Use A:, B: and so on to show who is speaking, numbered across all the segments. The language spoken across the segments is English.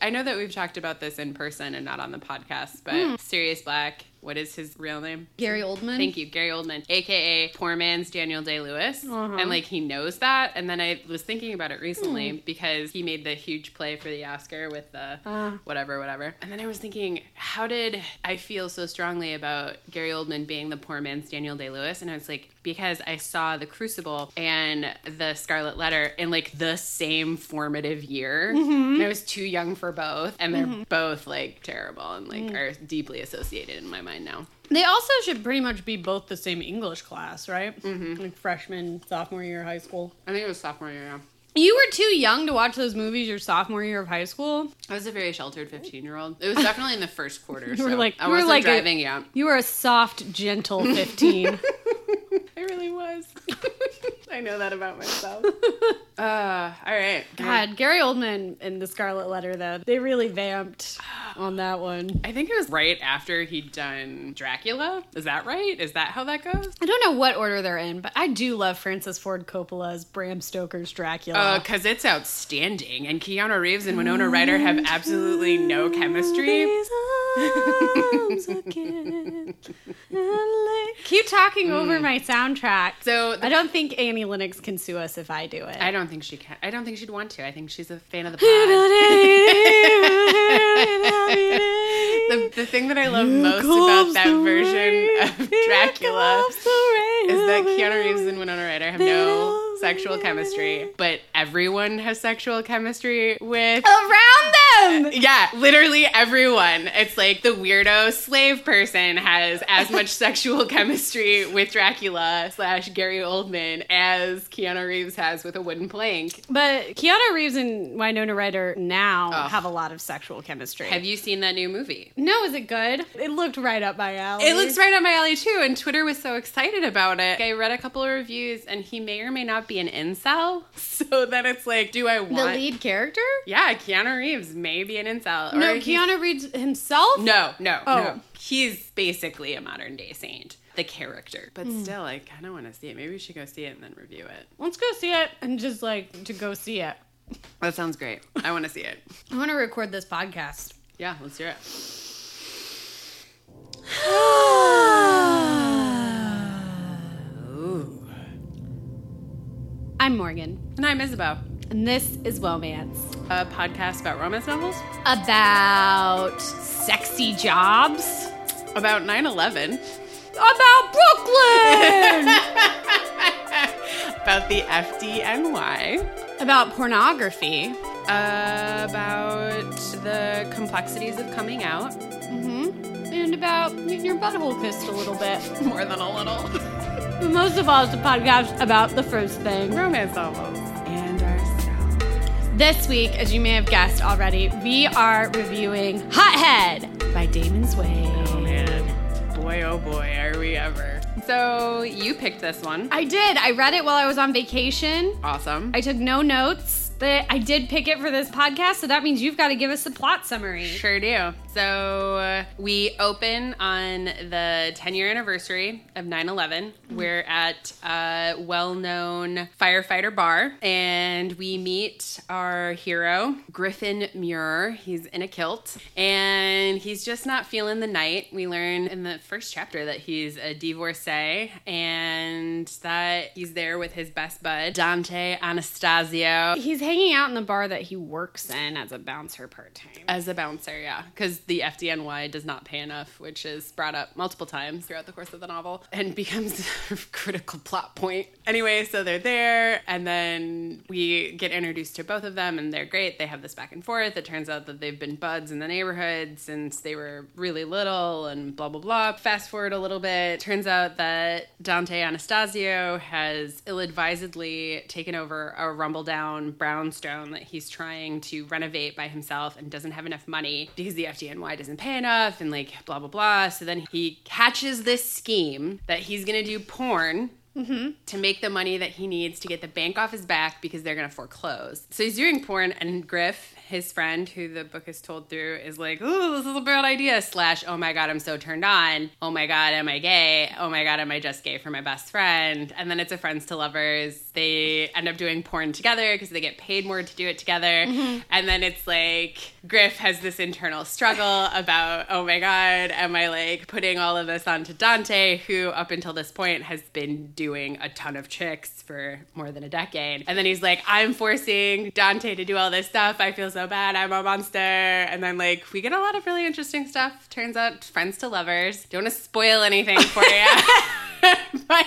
A: I know that we've talked about this in person and not on the podcast, but hmm. Sirius Black, what is his real name?
B: Gary Oldman.
A: Thank you, Gary Oldman, aka poor man's Daniel Day Lewis, uh-huh. and like he knows that. And then I was thinking about it recently hmm. because he made the huge play for the Oscar with the uh. whatever, whatever. And then I was thinking, how did I feel so strongly about Gary Oldman being the poor man's Daniel Day Lewis? And I was like, because I saw The Crucible and The Scarlet Letter in like the same formative year. Mm-hmm. And I was too young for both, and they're mm-hmm. both like terrible and like mm. are deeply associated in my mind now.
B: They also should pretty much be both the same English class, right? Mm-hmm. Like freshman, sophomore year of high school.
A: I think it was sophomore year. Yeah.
B: You were too young to watch those movies your sophomore year of high school.
A: I was a very sheltered 15 year old. It was definitely in the first quarter.
B: You were
A: so
B: like-
A: I
B: you were
A: wasn't
B: like a-
A: driving yet.
B: You were a soft, gentle 15.
A: I really was. I know that about myself. uh, all right.
B: God, Gary Oldman in The Scarlet Letter, though, they really vamped on that one.
A: I think it was right after he'd done Dracula. Is that right? Is that how that goes?
B: I don't know what order they're in, but I do love Francis Ford Coppola's Bram Stoker's Dracula.
A: Because it's outstanding. And Keanu Reeves and Winona Ryder have absolutely no chemistry.
B: Keep talking over my soundtrack.
A: So
B: I don't think Annie Lennox can sue us if I do it.
A: I don't think she can. I don't think she'd want to. I think she's a fan of the pod. the, the thing that I love most about that version of Dracula is that Keanu Reeves and Winona Ryder have no sexual chemistry, but everyone has sexual chemistry with.
B: around them.
A: Yeah, literally everyone. It's like the weirdo slave person has as much sexual chemistry with Dracula slash Gary Oldman as Keanu Reeves has with a wooden plank.
B: But Keanu Reeves and Winona Ryder now
A: Ugh.
B: have a lot of sexual chemistry.
A: Have you seen that new movie?
B: no, is it good? It looked right up my alley.
A: It looks right up my alley too, and Twitter was so excited about it. I read a couple of reviews, and he may or may not be an incel. So then it's like, do I want the
B: lead character.
A: Yeah, Keanu Reeves may be an incel.
B: No, Keanu Reeves himself.
A: No, no,
B: Oh.
A: no. He's basically a modern day saint, the character. But hmm. still, I kind of want to see it. Maybe we should go see it and then review it.
B: Let's go see it and just like to go see it.
A: That sounds great. I want to see it.
B: I want to record this podcast.
A: Yeah, let's hear it.
B: I'm Morgan,
A: And I'm Isabel,
B: and this is Womance.
A: a podcast about romance novels,
B: About sexy jobs.
A: about 9 11,
B: About Brooklyn.
A: about the FDNY,
B: about pornography.
A: about the complexities of coming out,
B: Mm-hmm. And about getting your butthole kissed a little bit.
A: more than a little,
B: But most of all, it's a podcast about the first thing.
A: romance novels, and ourselves.
B: This week, as you may have guessed already, we are reviewing Hothead by Damon Suede.
A: Oh man, boy, oh boy, are we ever. So you picked this one.
B: I did. I read it while I was on vacation.
A: Awesome.
B: I took no notes, but I did pick it for this podcast, so that means you've got to give us the plot summary.
A: Sure do. So uh, we open on the 10 year anniversary of 9 11. We're at a well known firefighter bar and we meet our hero, Griffin Muir. He's in a kilt and he's just not feeling the night. We learn in the first chapter that he's a divorcee and that he's there with his best bud, Dante Anastasio.
B: He's hanging out in the bar that he works in as a bouncer part time.
A: As a bouncer, yeah. Because the FDNY does not pay enough, which is brought up multiple times throughout the course of the novel and becomes a critical plot point. Anyway, so they're there, and then we get introduced to both of them, and they're great. They have this back and forth. It turns out that they've been buds in the neighborhood since they were really little, and blah, blah, blah. Fast forward a little bit. Turns out that Dante Anastasio has ill advisedly taken over a rumble down brownstone that he's trying to renovate by himself and doesn't have enough money because the FDNY doesn't pay enough and like blah blah blah. So then he hatches this scheme that he's gonna do porn mm-hmm. to make the money that he needs to get the bank off his back because they're gonna foreclose. So he's doing porn, and Griff, his friend, who the book is told through, is like, "Ooh, this is a bad idea." Slash, "Oh my god, I'm so turned on." Oh my god, am I gay? Oh my god, am I just gay for my best friend? And then it's a friends to lovers. They end up doing porn together because they get paid more to do it together. Mm-hmm. And then it's like Griff has this internal struggle about, "Oh my god, am I like putting all of this onto Dante, who up until this point has been doing a ton of chicks for more than a decade?" And then he's like, "I'm forcing Dante to do all this stuff. I feel so bad. I'm a monster." And then like we get a lot of really interesting stuff. Turns out friends to lovers. Don't want to spoil anything for you. but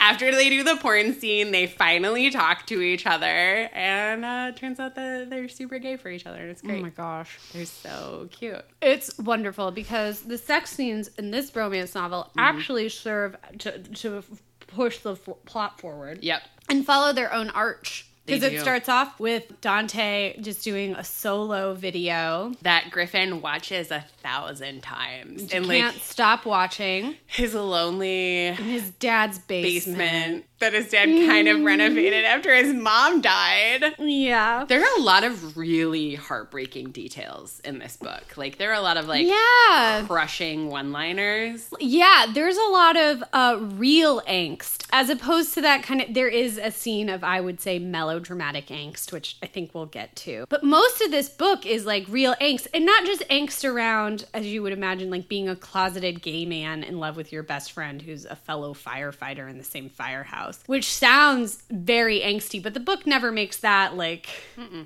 A: after they do the porn scene, they finally talk to each other, and uh, turns out that they're super gay for each other, and it's great.
B: Oh my gosh.
A: They're so cute.
B: It's wonderful because the sex scenes in this romance novel actually serve to, to push the f- plot forward
A: Yep.
B: and follow their own arch. Because it starts off with Dante just doing a solo video.
A: That Griffin watches a thousand times in
B: Can't
A: like
B: stop watching.
A: his lonely
B: In his dad's basement.
A: basement that his dad kind of renovated after his mom died.
B: Yeah.
A: There are a lot of really heartbreaking details in this book. Like there are a lot of like
B: Yeah.
A: crushing one-liners.
B: Yeah, there's a lot of uh, real angst as opposed to that kind of. There is a scene of, I would say, melodramatic angst, which I think we'll get to. But most of this book is like real angst, and not just angst around, as you would imagine, like being a closeted gay man in love with your best friend who's a fellow firefighter in the same firehouse, which sounds very angsty, but the book never makes that like.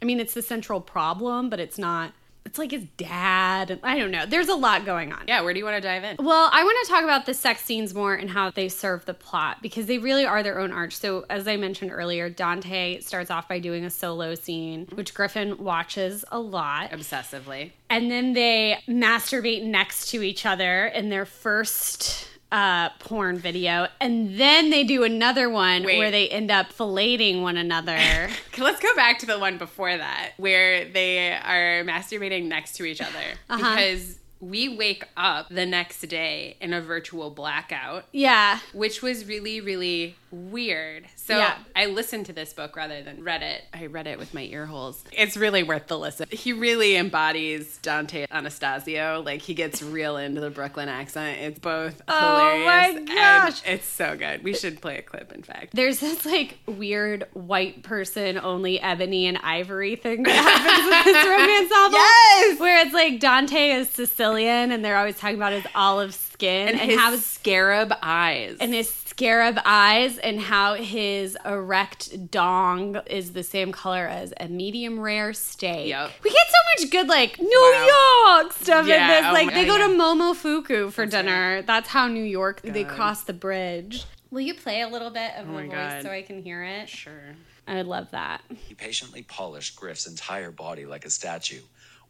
B: I mean, it's the central problem, but it's not. It's like his dad. I don't know. There's a lot going on.
A: Yeah, where do you want to dive in?
B: Well, I want to talk about the sex scenes more and how they serve the plot because they really are their own arch. So, as I mentioned earlier, Dante starts off by doing a solo scene, mm-hmm. which Griffin watches a lot.
A: Obsessively.
B: And then they masturbate next to each other in their first uh, porn video. And then they do another one
A: Wait.
B: where they end up filleting one another.
A: Let's go back to the one before that, where they are masturbating next to each other.
B: Uh-huh.
A: Because we wake up the next day in a virtual blackout,
B: yeah.
A: which was really, really weird. So
B: Yeah.
A: I listened to this book rather than read it. I read it with my ear holes. It's really worth the listen. He really embodies Dante Anastasio. Like he gets real into the Brooklyn accent. It's both
B: Oh
A: hilarious.
B: my
A: and
B: gosh.
A: it's so good. We should play a clip, in fact.
B: There's this like weird white person only ebony and ivory thing that happens in this romance novel.
A: Yes!
B: Where it's like Dante is Sicilian and they're always talking about his olive skin
A: And,
B: and,
A: his
B: how
A: scarab eyes.
B: and his scarab eyes and how his erect dong is the same color as a medium rare steak.
A: Yep.
B: We get so much good like New York stuff
A: Yeah,
B: in this.
A: oh
B: Like
A: my
B: they go
A: God.
B: to Momofuku for
A: That's
B: dinner. That's how New York they cross the bridge. Will you play a little bit of
A: Oh
B: the
A: my
B: voice
A: God.
B: so I can hear it?
A: sure.
B: I would love that.
C: He patiently polished Griff's entire body like a statue,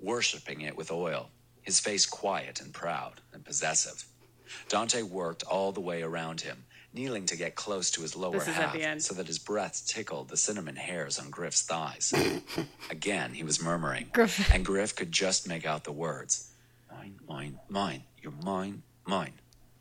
C: worshipping it with oil, his face quiet and proud and possessive. Dante worked all the way around him, kneeling to get close to his lower
A: This is at
C: half so that his breath tickled the cinnamon hairs on Griff's thighs. Again, he was murmuring,
B: Griff.
C: and Griff could just make out the words Mine, mine, mine, you're mine, mine.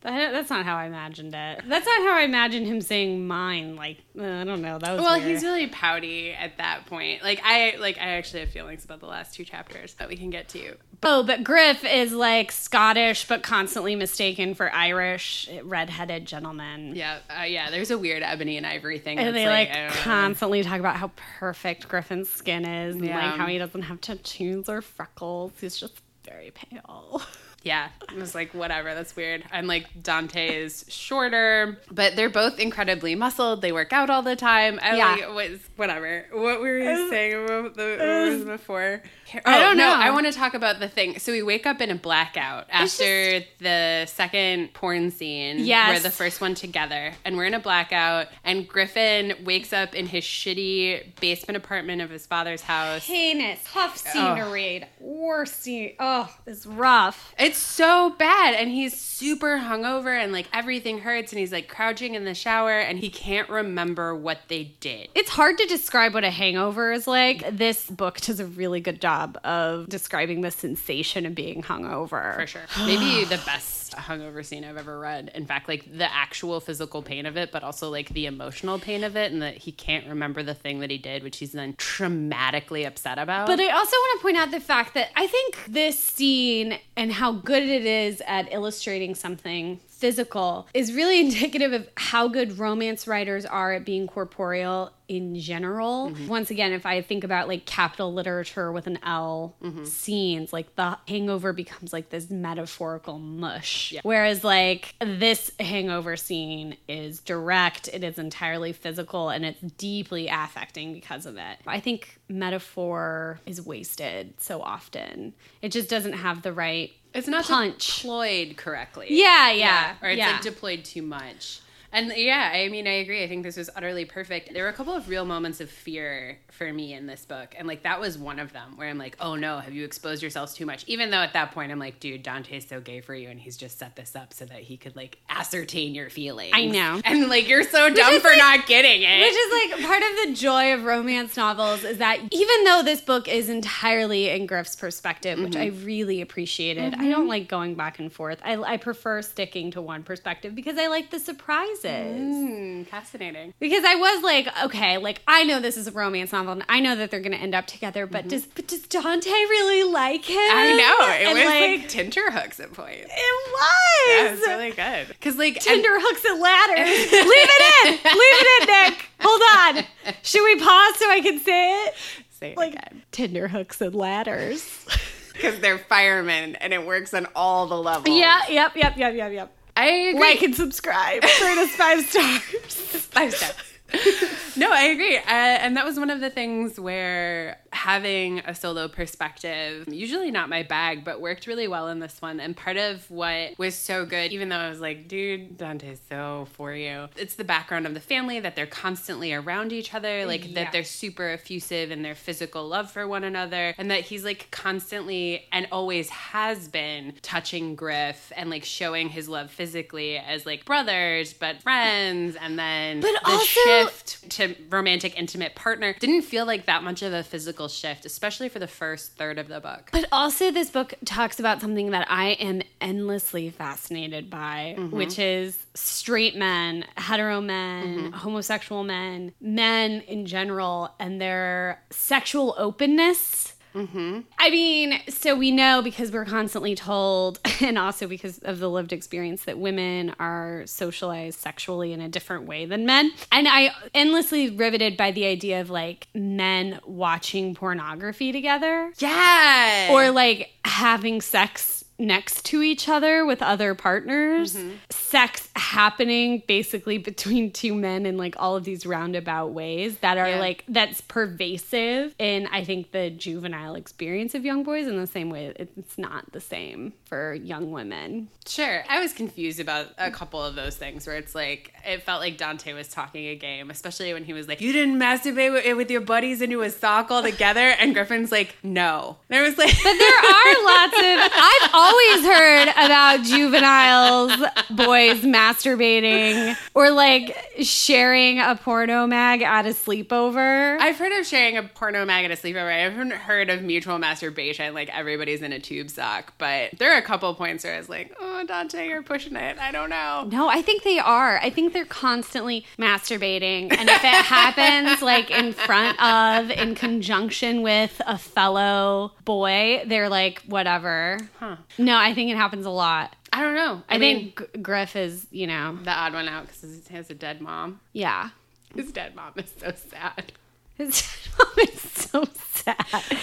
B: That, that's not how I imagined it. That's not how I imagined him saying mine. Like uh, I don't know. That was
A: Well,
B: weird.
A: he's really pouty at that point. Like I like I actually have feelings about the last two chapters that we can get to.
B: Oh, but Griff is like Scottish, but constantly mistaken for Irish, redheaded gentleman.
A: Yeah, uh, yeah. There's a weird ebony and ivory thing.
B: And
A: that's
B: they like,
A: know.
B: constantly talk about how perfect Griffin's skin is, and
A: Yeah.
B: like how he doesn't have tattoos or freckles. He's just very pale.
A: Yeah, it was like whatever. That's weird. I'm like Dante is shorter, but they're both incredibly muscled. They work out all the time. I
B: Yeah.
A: like was whatever. What were you saying about the what before?
B: Oh, I don't
A: Oh, no,
B: know.
A: I want to talk about the thing. So we wake up in a blackout
B: It's
A: after the second porn scene.
B: Yes.
A: we're the first one together, and we're in a blackout. And Griffin wakes up in his shitty basement apartment of his father's house.
B: Heinous, tough
A: Oh.
B: scenery, worst scene. Oh, it's rough.
A: It's so bad. And he's super hungover and like everything hurts and he's like crouching in the shower and he can't remember what they did.
B: It's hard to describe what a hangover is like. This book does a really good job of describing the sensation of being hungover.
A: For sure. Maybe the best hungover scene I've ever read. In fact, like the actual physical pain of it, but also like the emotional pain of it and that he can't remember the thing that he did, which he's then traumatically upset about.
B: But I also want to point out the fact that I think this scene and how good it is at illustrating something physical is really indicative of how good romance writers are at being corporeal in general.
A: Mm-hmm.
B: Once again, if I think about like capital literature with an L
A: Mm-hmm.
B: scenes, like the hangover becomes like this metaphorical mush. Whereas like this hangover scene is direct, it is entirely physical, and it's deeply affecting because of it. I think metaphor is wasted so often. It just doesn't have the right
A: it's not
B: punch.
A: deployed correctly.
B: Yeah, yeah.
A: Or it's
B: yeah.
A: like deployed too much. And yeah, I mean, I agree. I think this was utterly perfect. There were a couple of real moments of fear for me in this book. And like, that was one of them where I'm like, oh no, have you exposed yourselves too much? Even though at that point I'm like, dude, Dante's so gay for you. And he's just set this up so that he could like ascertain your feelings.
B: I know.
A: And like, you're so dumb for
B: like-
A: not getting it.
B: Which is like part of the joy of romance novels is that even though this book is entirely in Griff's perspective, which mm-hmm. I really appreciated, I mm-hmm. don't like going back and forth. I, I prefer sticking to one perspective because I like the surprises.
A: Hmm, fascinating.
B: Because I was like, okay, like I know this is a romance novel and I know that they're gonna end up together, but does but does Dante really like him?
A: I know. It
B: And,
A: was
B: like,
A: like, tenterhooks at points.
B: it was.
A: Yeah, it's really good. Because like, and-
B: hooks and ladders. Leave it in. Leave it in, Nick. Hold on. Should we pause so I can say it?
A: say it
B: Like
A: again.
B: Tinder hooks and ladders.
A: because they're firemen and it works on all the levels.
B: yeah, yep, yep, yep, yep, yep.
A: I agree.
B: Like and subscribe. Rate us five stars.
A: five stars. no, I agree. Uh, and that was one of the things where having a solo perspective, usually not my bag, but worked really well in this one. And part of what was so good, even though I was like, dude, Dante's so for you, it's the background of the family that they're constantly around each other, like
B: Yeah.
A: that they're super effusive in their physical love for one another, and that he's like constantly and always has been touching Griff and like showing his love physically as like brothers, but friends, and then
B: But
A: the
B: also-
A: shift to romantic intimate partner didn't feel like that much of a physical shift, especially for the first third of the book.
B: But also, this book talks about something that I am endlessly fascinated by, mm-hmm. which is straight men, hetero men, mm-hmm. homosexual men, men in general, and their sexual openness. Mm-hmm. I mean, so we know because we're constantly told, and also because of the lived experience, that women are socialized sexually in a different way than men. And I endlessly riveted by the idea of like men watching pornography together
A: Yeah.
B: or like having sex next to each other with other partners mm-hmm. sex happening basically between two men in like all of these roundabout ways that are
A: Yeah.
B: like that's pervasive in i think the juvenile experience of young boys in the same way it's not the same for young women
A: Sure. I was confused about a couple of those things where it's like, it felt like Dante was talking a game, especially when he was like, You didn't masturbate with, with your buddies into a sock all together? And Griffin's like, No. And I was like,
B: But there are lots of. I've always heard about juveniles, boys masturbating, or like sharing a porno mag at a sleepover.
A: I've heard of sharing a porno mag at a sleepover. I haven't heard of mutual masturbation, like everybody's in a tube sock. But there are a couple points where I was like, oh, Dante, you're pushing it. I don't know.
B: no, I think they are. I think they're constantly masturbating. And if it happens like in front of, in conjunction with a fellow boy, they're like, whatever.
A: Huh.
B: No, I think it happens a lot.
A: I don't know.
B: I,
A: I, mean,
B: think Griff is, you know,
A: the odd one out because he has a dead mom.
B: yeah.
A: His dead mom is so sad.
B: His mom is so sad.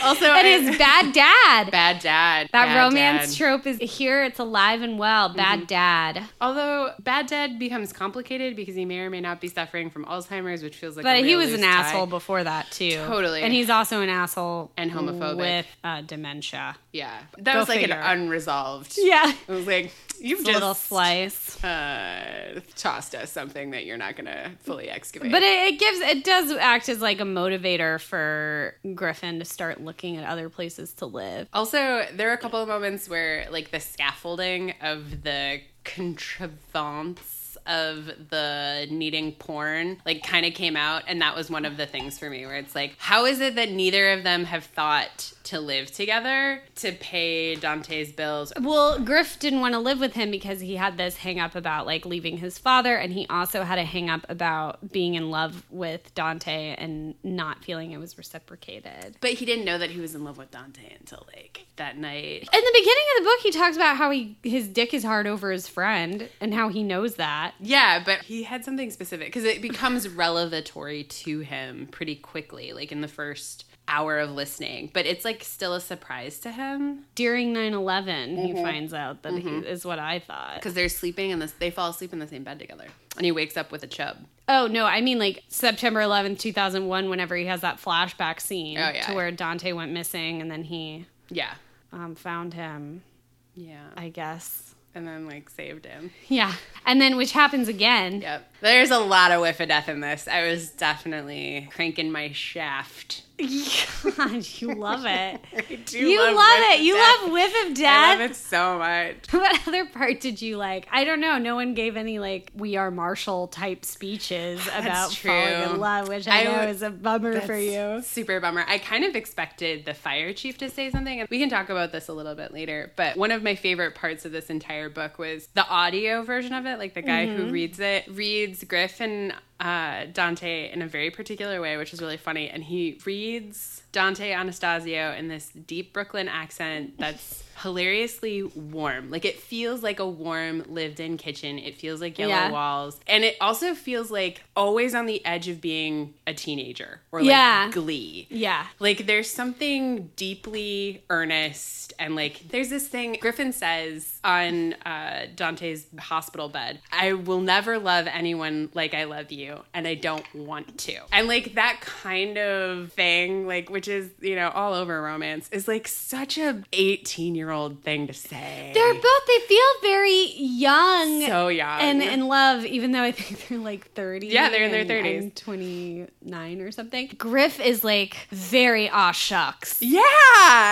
A: Also,
B: and
A: I-
B: his bad dad.
A: Bad dad.
B: that
A: bad
B: romance
A: dad.
B: trope is here. It's alive and well. Bad dad.
A: Although bad dad becomes complicated because he may or may not be suffering from Alzheimer's, which feels like. a
B: But he was an
A: tie.
B: asshole before that too.
A: Totally.
B: and he's also an asshole
A: And homophobic.
B: with uh, dementia.
A: Yeah. That
B: Go
A: was like
B: figure.
A: an unresolved.
B: Yeah.
A: It was like, you've
B: A
A: just
B: little slice.
A: uh, tossed us something that you're not going to fully excavate.
B: But it, it gives it does act as like a motivator for Griffin to start looking at other places to live.
A: Also, there are a couple of moments where, like, the scaffolding of the contrivance of the needing porn, like, kind of came out. And that was one of the things for me where it's like, how is it that neither of them have thought to live together to pay Dante's bills?
B: Well, Griff didn't want to live with him because he had this hang up about like leaving his father, and he also had a hang up about being in love with Dante and not feeling it was reciprocated.
A: But he didn't know that he was in love with Dante until, like, that night.
B: In the beginning of the book, he talks about how he his dick is hard over his friend and how he knows that.
A: Yeah, but he had something specific because it becomes revelatory to him pretty quickly, like in the first hour of listening. But it's like still a surprise to him
B: During 9-11, he finds out that he is what I thought.
A: because they're sleeping in this. They fall asleep in the same bed together, and he wakes up with a chub.
B: Oh no, I mean like September 11th, 2001 whenever he has that flashback scene
A: Oh, yeah.
B: to where Dante went missing and then he
A: Yeah,
B: um, found him,
A: yeah,
B: I guess.
A: And then like saved him.
B: Yeah. And then which happens again.
A: Yep. There's a lot of whiff of death in this. I was definitely cranking my shaft.
B: God, you love it.
A: I do
B: you love,
A: whiff
B: it. You
A: death.
B: love whiff of death.
A: I love it so much.
B: What other part did you like? I don't know. No one gave any like "We Are Marshall" type speeches about
A: true.
B: falling in love, which I,
A: I
B: know is a bummer for you.
A: Super bummer. I kind of expected the fire chief to say something, we can talk about this a little bit later. But one of my favorite parts of this entire book was the audio version of it. Like the guy
B: Mm-hmm.
A: who reads it reads Griff and uh, Dante in a very particular way, which is really funny. And he reads Dante Anastasio in this deep Brooklyn accent that's hilariously warm. Like it feels like a warm lived-in kitchen. It feels like yellow
B: Yeah.
A: walls, and it also feels like always on the edge of being a teenager or like
B: Yeah.
A: Glee.
B: Yeah.
A: Like there's something deeply earnest and like there's this thing Griffin says on uh, Dante's hospital bed. I will never love anyone like I love you, and I don't want to. And like that kind of thing, like which is you know all over romance, is like such a 18 year old thing to say.
B: They're both. They feel very young.
A: so young
B: and in love, even though I think they're like 30.
A: Yeah, they're in their 30s.
B: I'm 29 or something. Griff is like very aw shucks.
A: yeah,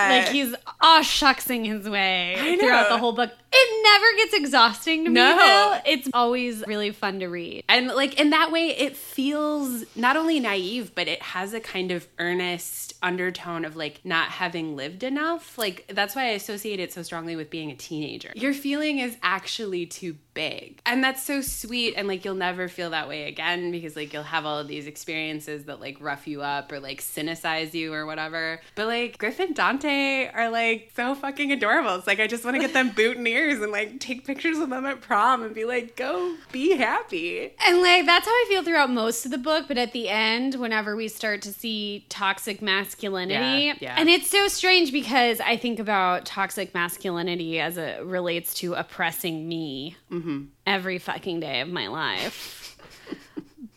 B: Like he's aw shucksing his way throughout the whole book. It never gets exhausting to me
A: No.
B: though. It's always really fun to read.
A: And like in that way, it feels not only naive, but it has a kind of earnest undertone of like not having lived enough. Like that's why I associate it so strongly with being a teenager. Your feeling is actually too big. And that's so sweet. And like you'll never feel that way again because like you'll have all of these experiences that like rough you up or like cynicize you or whatever. But like Griffin and Dante are like so fucking adorable. It's like I just want to get them boutonnieres and like take pictures of them at prom and be like, go be happy.
B: And like that's how I feel throughout most of the book, but at the end, whenever we start to see toxic masculinity,
A: Yeah, yeah.
B: and it's so strange because I think about toxic masculinity as it relates to oppressing me
A: Mm-hmm.
B: every fucking day of my life.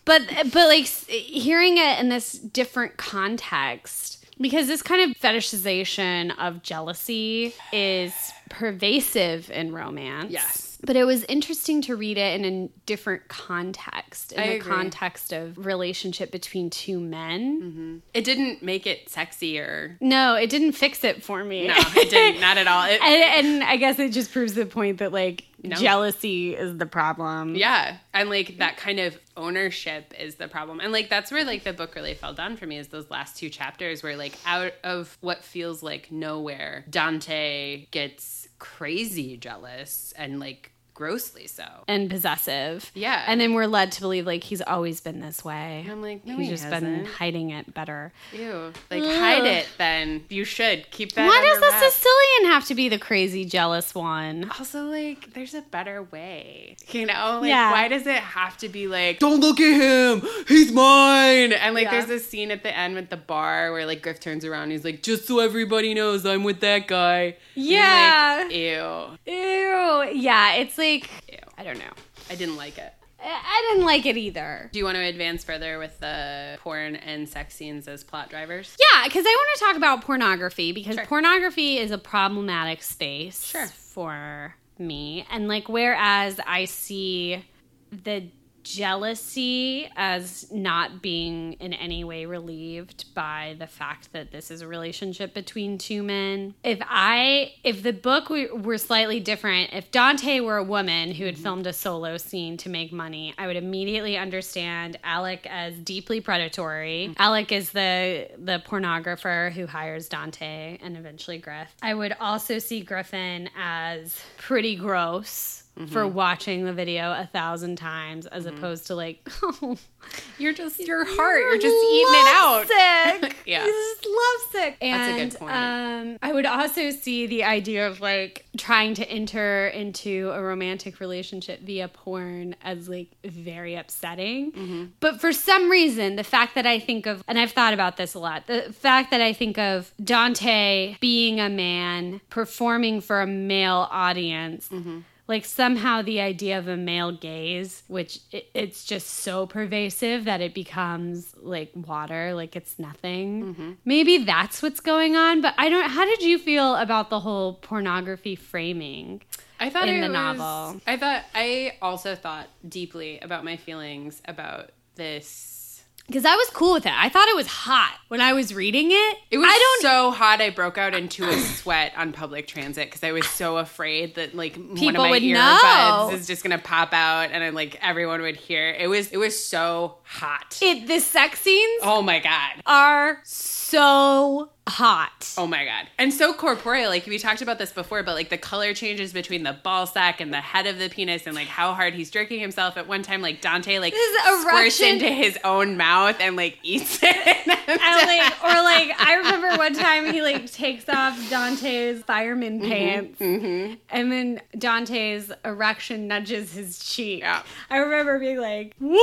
B: but but like hearing it in this different context because this kind of fetishization of jealousy is pervasive in romance.
A: Yes.
B: But it was interesting to read it in a different context, in
A: I
B: the
A: agree.
B: context of relationship between two men.
A: It didn't make it sexier.
B: No, it didn't fix it for me.
A: No, it didn't. Not at all. It,
B: and, and I guess it just proves the point that like
A: No.
B: jealousy is the problem.
A: yeah, and like that kind of ownership is the problem, and like that's where like the book really fell down for me is those last two chapters where like out of what feels like nowhere, Dante gets crazy jealous and like grossly so.
B: and possessive.
A: Yeah.
B: And then we're led to believe like he's always been this way.
A: And I'm like, no,
B: he's
A: he
B: just been
A: hasn't.
B: hiding it better.
A: Ew. Like hide it then. You should keep that.
B: Why does the
A: wraps.
B: Sicilian have to be the crazy jealous one?
A: Also, like, there's a better way. You know? Like,
B: Yeah.
A: why does it have to be like, don't look at him, he's mine? And, like,
B: Yeah.
A: there's this scene at the end with the bar where, like, Griff turns around and he's like, just so everybody knows I'm with that guy.
B: Yeah.
A: like, Ew.
B: Ew. Yeah, it's like
A: Ew.
B: I don't know.
A: I didn't like it.
B: I didn't like it either.
A: Do you want to advance further with the porn and sex scenes as plot drivers?
B: Yeah, because I want to talk about pornography because
A: Sure.
B: pornography is a problematic space
A: Sure.
B: for me. And like, whereas I see the jealousy as not being in any way relieved by the fact that this is a relationship between two men. If I, if the book were, were slightly different, if Dante were a woman who had mm-hmm. filmed a solo scene to make money, I would immediately understand Alec as deeply predatory. Mm-hmm. Alec is the the pornographer who hires Dante and eventually Griff. I would also see Griffin as pretty gross. For watching the video a thousand times, as opposed to like, oh,
A: You're just your heart. You're just eating it out.
B: Lovesick.
A: Yeah.
B: You're just lovesick. And,
A: That's a good point.
B: Um, I would also see the idea of like trying to enter into a romantic relationship via porn as like very upsetting.
A: Mm-hmm.
B: But for some reason, the fact that I think of, and I've thought about this a lot, the fact that I think of Dante being a man performing for a male audience.
A: Mm-hmm.
B: Like somehow the idea of a male gaze, which it, it's just so pervasive that it becomes like water, like it's nothing.
A: Mm-hmm.
B: Maybe that's what's going on. But I don't. How did you feel about the whole pornography framing?
A: I thought
B: in
A: it
B: the
A: was-
B: novel.
A: I thought I also thought deeply about my feelings about this.
B: Because I was cool with it. I thought it was hot when I was reading it.
A: It was
B: I don't.
A: so hot I broke out into a sweat on public transit because I was so afraid that like one of my earbuds
B: know.
A: is just gonna pop out and then like everyone would hear. It was it was so hot.
B: it, the sex scenes
A: oh my god.
B: are so hot.
A: Oh my god. And so corporeal. Like we talked about this before, but like the color changes between the ball sack and the head of the penis and like how hard he's jerking himself at one time like Dante like
B: His
A: squirts
B: erection-
A: into his own mouth and like eats it.
B: And like, or like, I remember one time he like takes off Dante's fireman
A: Mm-hmm.
B: pants, and then Dante's erection nudges his cheek.
A: Yeah.
B: I remember being like, "Whoa!"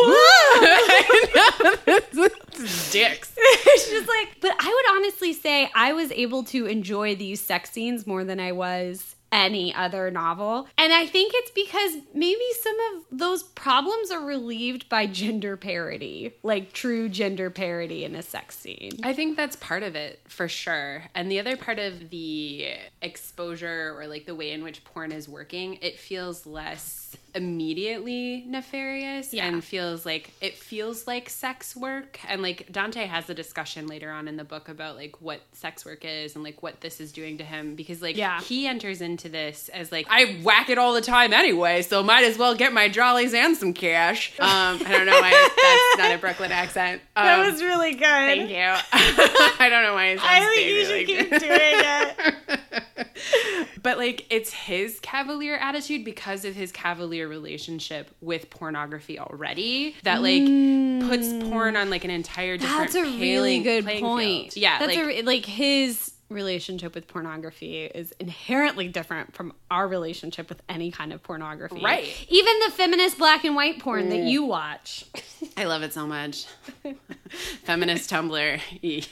A: Dicks.
B: it's just like, but I would honestly say I was able to enjoy these sex scenes more than I was any other novel. And I think it's because maybe some of those problems are relieved by gender parity, like true gender parity in a sex scene.
A: I think that's part of it for sure. And the other part of the exposure or like the way in which porn is working, it feels less immediately nefarious
B: Yeah.
A: and feels like it feels like sex work. And like Dante has a discussion later on in the book about like what sex work is and like what this is doing to him because like
B: Yeah.
A: he enters into this as like I whack it all the time anyway, so might as well get my jollies and some cash. Um I don't know why that's not a Brooklyn accent. Um,
B: That was really good.
A: Thank you. I don't know why
B: I think you should
A: baby
B: keep doing it.
A: But like it's his cavalier attitude because of his cavalier relationship with pornography already that like puts mm. porn on like an entire different
B: That's a really good point.
A: field. Yeah,
B: that's
A: like
B: a, like his relationship with pornography is inherently different from our relationship with any kind of pornography.
A: Right.
B: Even the feminist black and white porn that mm. you watch.
A: I love it so much. Feminist Tumblr,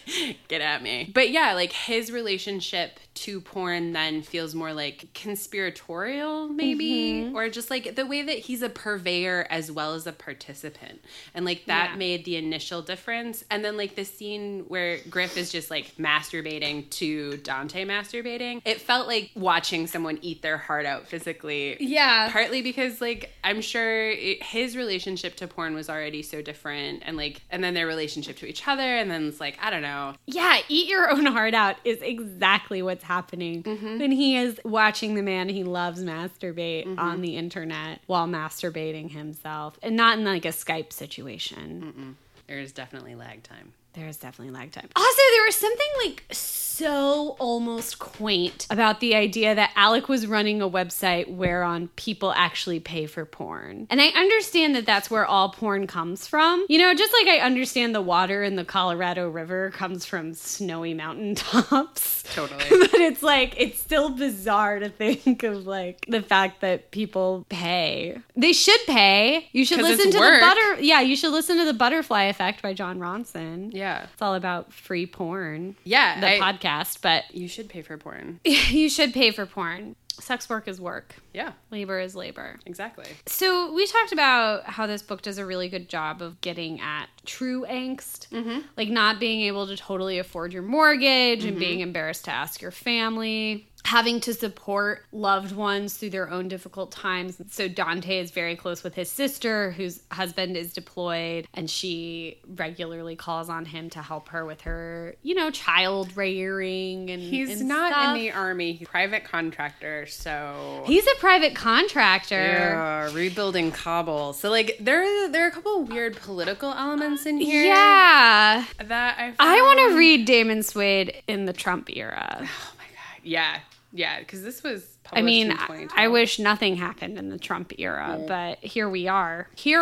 A: get at me. But yeah, like his relationship to porn then feels more like conspiratorial, maybe, mm-hmm. or just like the way that he's a purveyor as well as a participant. And like that
B: Yeah.
A: made the initial difference. And then like the scene where Griff is just like masturbating to Dante masturbating, it felt like watching someone eat their heart out physically
B: Yeah.
A: partly because like i'm sure it, his relationship to porn was already so different and like and then their relationship to each other and then it's like i don't know
B: Yeah, eat your own heart out is exactly what's happening. Mm-hmm. When he is watching the man he loves masturbate mm-hmm. on the internet while masturbating himself and not in like a Skype situation.
A: there's definitely lag time
B: There's definitely lag time. Also, there was something like so almost quaint about the idea that Alec was running a website whereon people actually pay for porn. And I understand that that's where all porn comes from. You know, just like I understand the water in the Colorado River comes from snowy mountaintops.
A: Totally.
B: but it's like, it's still bizarre to think of like the fact that people pay. They should pay. You should listen to
A: work.
B: the butter. Yeah, you should listen to the Butterfly Effect by Jon Ronson.
A: yeah
B: It's all about free porn.
A: yeah
B: The
A: I-
B: podcast, but
A: you should pay for porn
B: you should pay for porn. sex work is work.
A: Yeah,
B: Labor is labor.
A: exactly.
B: So we talked about how this book does a really good job of getting at true angst, mm-hmm. like not being able to totally afford your mortgage and mm-hmm. being embarrassed to ask your family. Having to support loved ones through their own difficult times. So, Dante is very close with his sister, whose husband is deployed, and she regularly calls on him to help her with her, you know, child rearing. And
A: He's
B: and
A: not
B: stuff.
A: in the army. He's a private contractor, so
B: He's a private contractor.
A: yeah, rebuilding Kabul. So like there there are a couple weird political elements in here.
B: Yeah.
A: that I
B: I want to read Damon Suede in the Trump era.
A: Oh my god, yeah, yeah, because this was.
B: I mean,
A: in
B: I,
A: 2012.
B: I wish nothing happened in the Trump era, but here we are. Here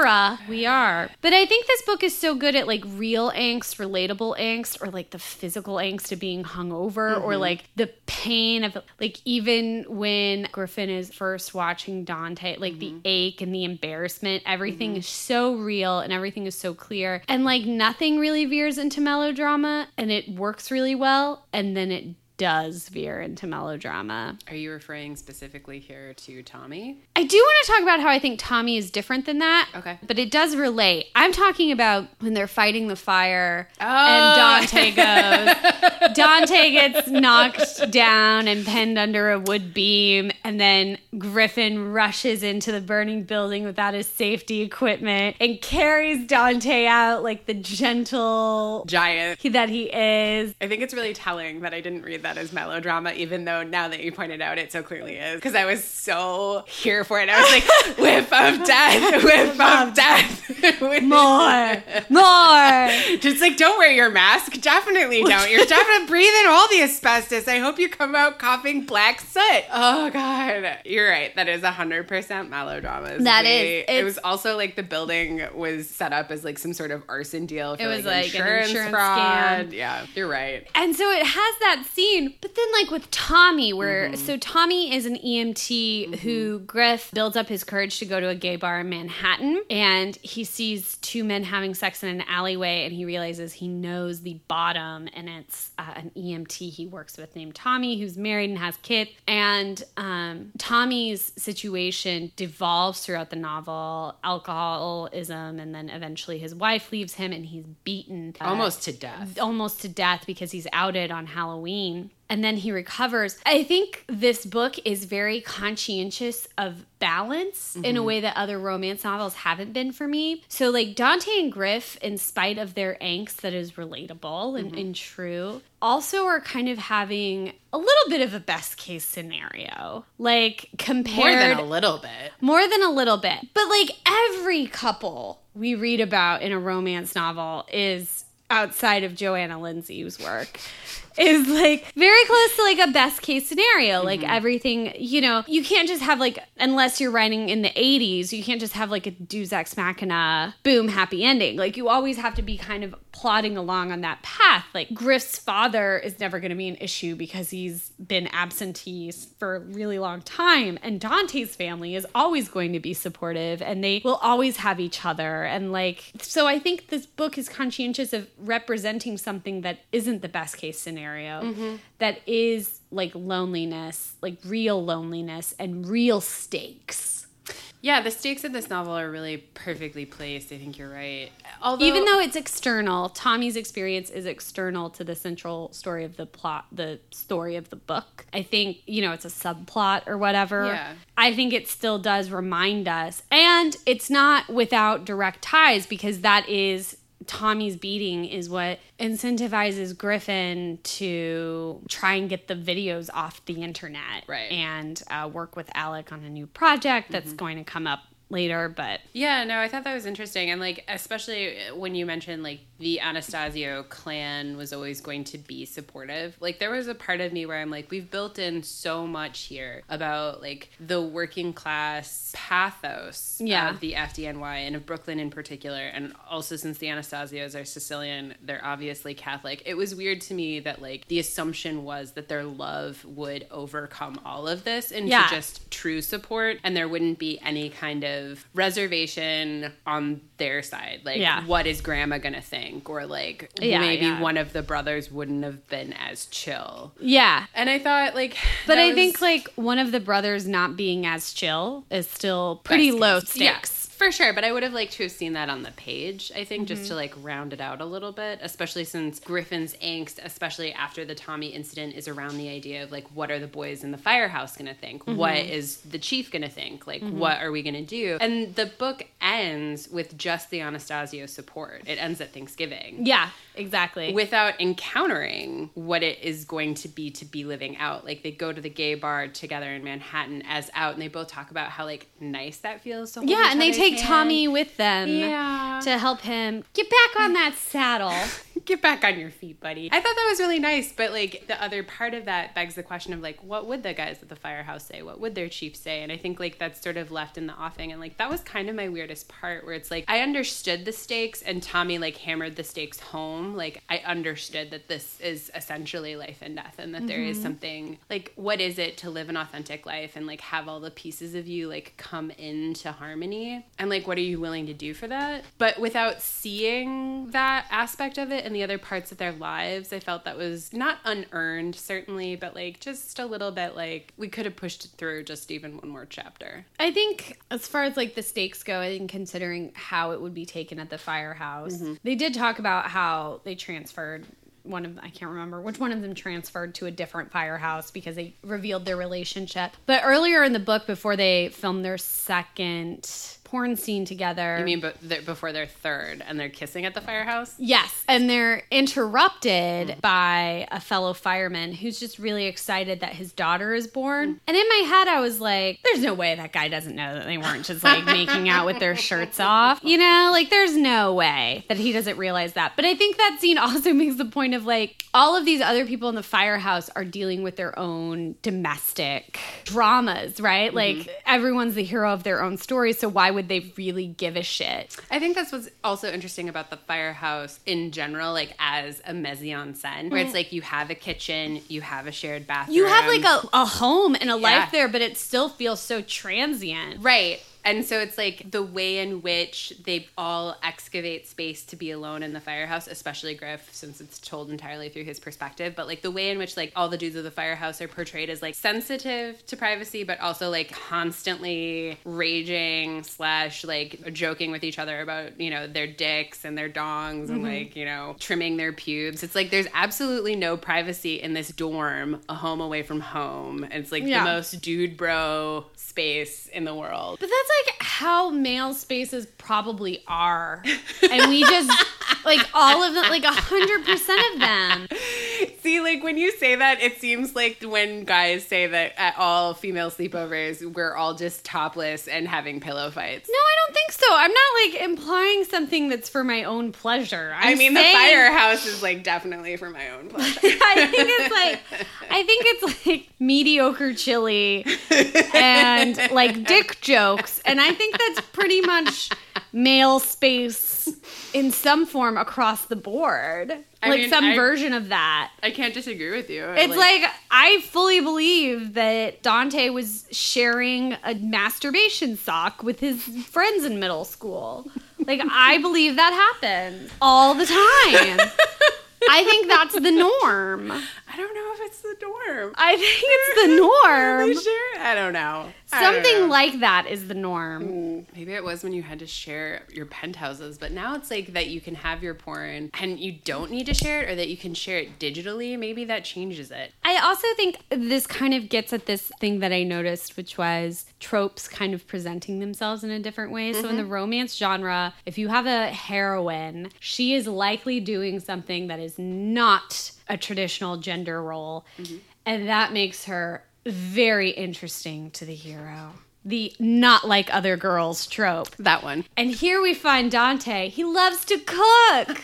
B: we are. But I think this book is so good at like real angst, relatable angst, or like the physical angst of being hungover, or mm-hmm. like the pain of like even when Griffin is first watching Dante, like the mm-hmm. ache and the embarrassment, everything mm-hmm. is so real and everything is so clear. And like nothing really veers into melodrama and it works really well. And then it does veer into melodrama.
A: Are you referring specifically here to Tommy?
B: I do want to talk about how I think Tommy is different than that.
A: Okay.
B: But it does relate. I'm talking about when they're fighting the fire
A: Oh.
B: and Dante goes. Dante gets knocked down and pinned under a wood beam, and then Griffin rushes into the burning building without his safety equipment and carries Dante out like the gentle
A: Giant.
B: he- that he is.
A: I think it's really telling that I didn't read that as melodrama, even though now that you pointed out, it so clearly is. Because I was so here for it. I was like, whiff of death, whiff of death.
B: More, more.
A: Just like, don't wear your mask. Definitely don't. You're definitely breathing all the asbestos. I hope you come out coughing black soot. Oh, God. You're right. That is 100% melodrama. It's
B: That is.
A: It was also like the building was set up as like some sort of arson deal for
B: It was
A: like,
B: like an
A: insurance,
B: insurance
A: fraud.
B: scam.
A: Yeah, you're right.
B: And so it has that scene, but then like with Tommy, where mm-hmm. so Tommy is an EMT mm-hmm. who Griff builds up his courage to go to a gay bar in Manhattan, and he sees two men having sex in an alleyway, and he realizes he knows the bottom, and it's uh, an EMT he works with named Tommy, who's married and has kids, and um, Tommy's situation devolves throughout the novel, alcoholism, and then eventually his wife leaves him, and he's beaten uh,
A: Almost to death.
B: almost to death because he's outed on Halloween. And then he recovers. I think this book is very conscientious of balance in a mm-hmm. way that other romance novels haven't been for me. So, like Dante and Griff, in spite of their angst that is relatable and, mm-hmm. and true, also are kind of having a little bit of a best case scenario. Like, compared.
A: More than a little bit.
B: more than a little bit. But like every couple we read about in a romance novel is outside of Johanna Lindsey's work is like very close to like a best case scenario. Mm-hmm. Like everything, you know, you can't just have like unless you're writing in the 80s, you can't just have like a Deus Ex Machina boom happy ending. Like you always have to be kind of plodding along on that path. Like Griff's father is never going to be an issue because he's been absentee for a really long time and Dante's family is always going to be supportive and they will always have each other and like so I think this book is conscientious of representing something that isn't the best case scenario Mm-hmm. that is like loneliness, like real loneliness and real stakes.
A: Yeah, the stakes in this novel are really perfectly placed. I think you're right. Although,
B: Even though it's external, Tommy's experience is external to the central story of the plot, the story of the book. I think, you know, it's a subplot or whatever.
A: Yeah.
B: I think it still does remind us. And it's not without direct ties because that is Tommy's beating is what incentivizes Griffin to try and get the videos off the internet.
A: Right.
B: And uh, work with Alec on a new project that's going to come up later. But
A: Yeah, no, I thought that was interesting. And like, especially when you mentioned like the Anastasio clan was always going to be supportive. Like, there was a part of me where I'm like, we've built in so much here about like the working class pathos
B: Yeah.
A: of the FDNY and of Brooklyn in particular. And also, since the Anastasios are Sicilian, they're obviously Catholic. It was weird to me that like the assumption was that their love would overcome all of this into
B: Yeah.
A: just true support and there wouldn't be any kind of reservation on their side. Like,
B: Yeah.
A: what is grandma gonna think? Or like,
B: Yeah,
A: maybe
B: yeah.
A: one of the brothers wouldn't have been as chill.
B: Yeah.
A: And I thought, like,
B: But I
A: was-
B: think like one of the brothers not being as chill is still pretty
A: Best
B: low stakes.
A: Yeah, for sure. But I would have liked to have seen that on the page, I think,
B: Mm-hmm.
A: just to like round it out a little bit, especially since Griffin's angst, especially after the Tommy incident, is around the idea of like, what are the boys in the firehouse going to think?
B: Mm-hmm.
A: What is the chief going to think? Like, what are we going to do? And the book ends with just the Anastasio support. It ends at Thanksgiving
B: Yeah, exactly.
A: without encountering what it is going to be to be living out. Like they go to the gay bar together in Manhattan as out, and they both talk about how like nice that feels. To
B: yeah, and they take
A: hand.
B: Tommy with them
A: Yeah.
B: to help him get back on that saddle.
A: Get back on your feet, buddy. I thought that was really nice, but like the other part of that begs the question of like, what would the guys at the firehouse say? What would their chief say? And I think like that's sort of left in the offing. And like that was kind of my weirdest part where it's like I understood the stakes and Tommy like hammered the stakes home. Like I understood that this is essentially life and death and that there is mm-hmm. something like what is it to live an authentic life and like have all the pieces of you like come into harmony and like what are you willing to do for that? But without seeing that aspect of it and the other parts of their lives, I felt that was not unearned, certainly, but like just a little bit like we could have pushed it through just even one more chapter.
B: I think as far as like the stakes go and considering how it would be taken at the firehouse, mm-hmm. they did talk about how they transferred one of I can't remember which one of them transferred to a different firehouse because they revealed their relationship. But earlier in the book before they filmed their second porn scene together.
A: I mean, but they're, before their third and they're kissing at the firehouse.
B: Yes. And they're interrupted by a fellow fireman who's just really excited that his daughter is born. And in my head, I was like, there's no way that guy doesn't know that they weren't just like making out with their shirts off. You know, like there's no way that he doesn't realize that. But I think that scene also makes the point of like, all of these other people in the firehouse are dealing with their own domestic dramas, right? Mm-hmm. Like everyone's the hero of their own story. So why would they really give a shit?
A: I think that's what's also interesting about the firehouse in general, like as a mise en scène, where it's mm-hmm. like you have a kitchen, you have a shared bathroom.
B: You have like a, a home and a
A: Yeah.
B: life there, but it still feels so transient.
A: Right. And so it's like the way in which they all excavate space to be alone in the firehouse, especially Griff, since it's told entirely through his perspective. But like the way in which like all the dudes of the firehouse are portrayed as like sensitive to privacy, but also like constantly raging slash like joking with each other about, you know, their dicks and their dongs and mm-hmm. like, you know, trimming their pubes. It's like there's absolutely no privacy in this dorm, a home away from home. It's like
B: Yeah.
A: the most dude bro space in the world.
B: But that's like how male spaces probably are. And we just, like all of them, like a hundred percent of them.
A: See, like when you say that, it seems like when guys say that at all female sleepovers, we're all just topless and having pillow fights.
B: No, I don't think so. I'm not like implying something that's for my own pleasure.
A: I
B: I'm
A: mean,
B: saying-
A: the firehouse is like definitely for my own pleasure.
B: I think it's like I think it's like mediocre chili and like dick jokes, and I think that's pretty much male space in some form across the board,
A: I
B: like
A: mean,
B: some
A: I-
B: version of that.
A: I can't disagree with you.
B: It's like, I fully believe that Dante was sharing a masturbation sock with his friends in middle school. Like I believe that happens all the time. I think that's the norm.
A: I don't know if it's the dorm.
B: I think it's the
A: Are
B: norm.
A: you sure? I don't know.
B: Something like that is the norm. Hmm.
A: Maybe it was when you had to share your penthouses, but now it's like that you can have your porn and you don't need to share it or that you can share it digitally. Maybe that changes it.
B: I also think this kind of gets at this thing that I noticed, which was tropes kind of presenting themselves in a different way. So, in the mm-hmm. romance genre, if you have a heroine, she is likely doing something that is not a traditional gender role. Mm-hmm. And that makes her very interesting to the hero. The not like other girls trope.
A: That one.
B: And here we find Dante. He loves to cook.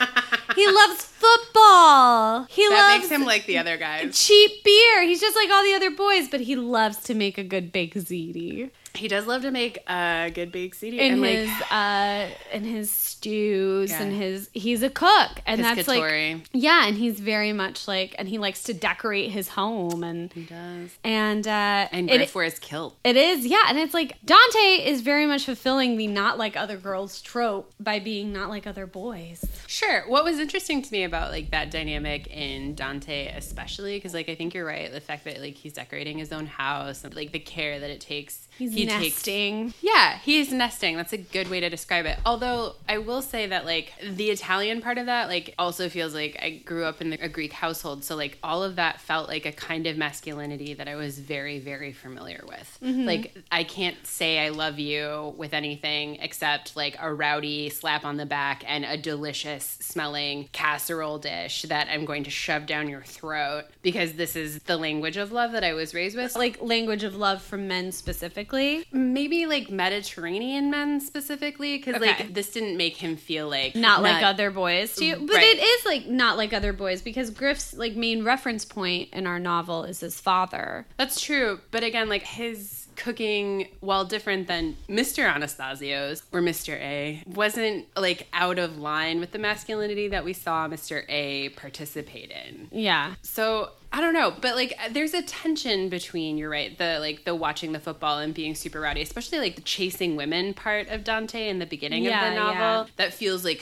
B: he loves football. He loves
A: That
B: loves
A: makes him like the other guys.
B: cheap beer. He's just like all the other boys, but he loves to make a good baked ziti.
A: He does love to make a good baked ziti
B: In
A: and like
B: his uh in his stews
A: Yeah.
B: and his he's a cook and that's like yeah and he's very much like and he likes to decorate his home and
A: he does.
B: and uh
A: And
B: it-
A: Griff wears kilt.
B: It is, yeah, and it's like Dante is very much fulfilling the not like other girls trope by being not like other boys.
A: Sure. What was interesting to me about like that dynamic in Dante, especially because like I think you're right, the fact that like he's decorating his own house and like the care that it takes.
B: He's
A: he takes
B: nesting.
A: Yeah, he's nesting. That's a good way to describe it. Although I will say that like the Italian part of that like also feels like I grew up in a Greek household, so like all of that felt like a kind of masculinity that I was very very familiar with. Mm-hmm. Like I can't say I love you with anything except like a rowdy slap on the back and a delicious smelling casserole dish that I'm going to shove down your throat because this is the language of love that I was raised with.
B: Like language of love from men specifically.
A: Maybe like Mediterranean men specifically, because
B: Okay.
A: like this didn't make him feel like
B: Not like other boys to you. But
A: Right.
B: it is like not like other boys because Griff's like main reference point in our novel is his father.
A: That's true, but again, like his cooking, while different than Mr. Anastasio's or Mr. A, wasn't like out of line with the masculinity that we saw Mr. A participate in.
B: Yeah.
A: So I don't know, but like there's a tension between you're right, the like the watching the football and being super rowdy, especially like the chasing women part of Dante in the beginning
B: Yeah,
A: of the novel
B: yeah.
A: that feels like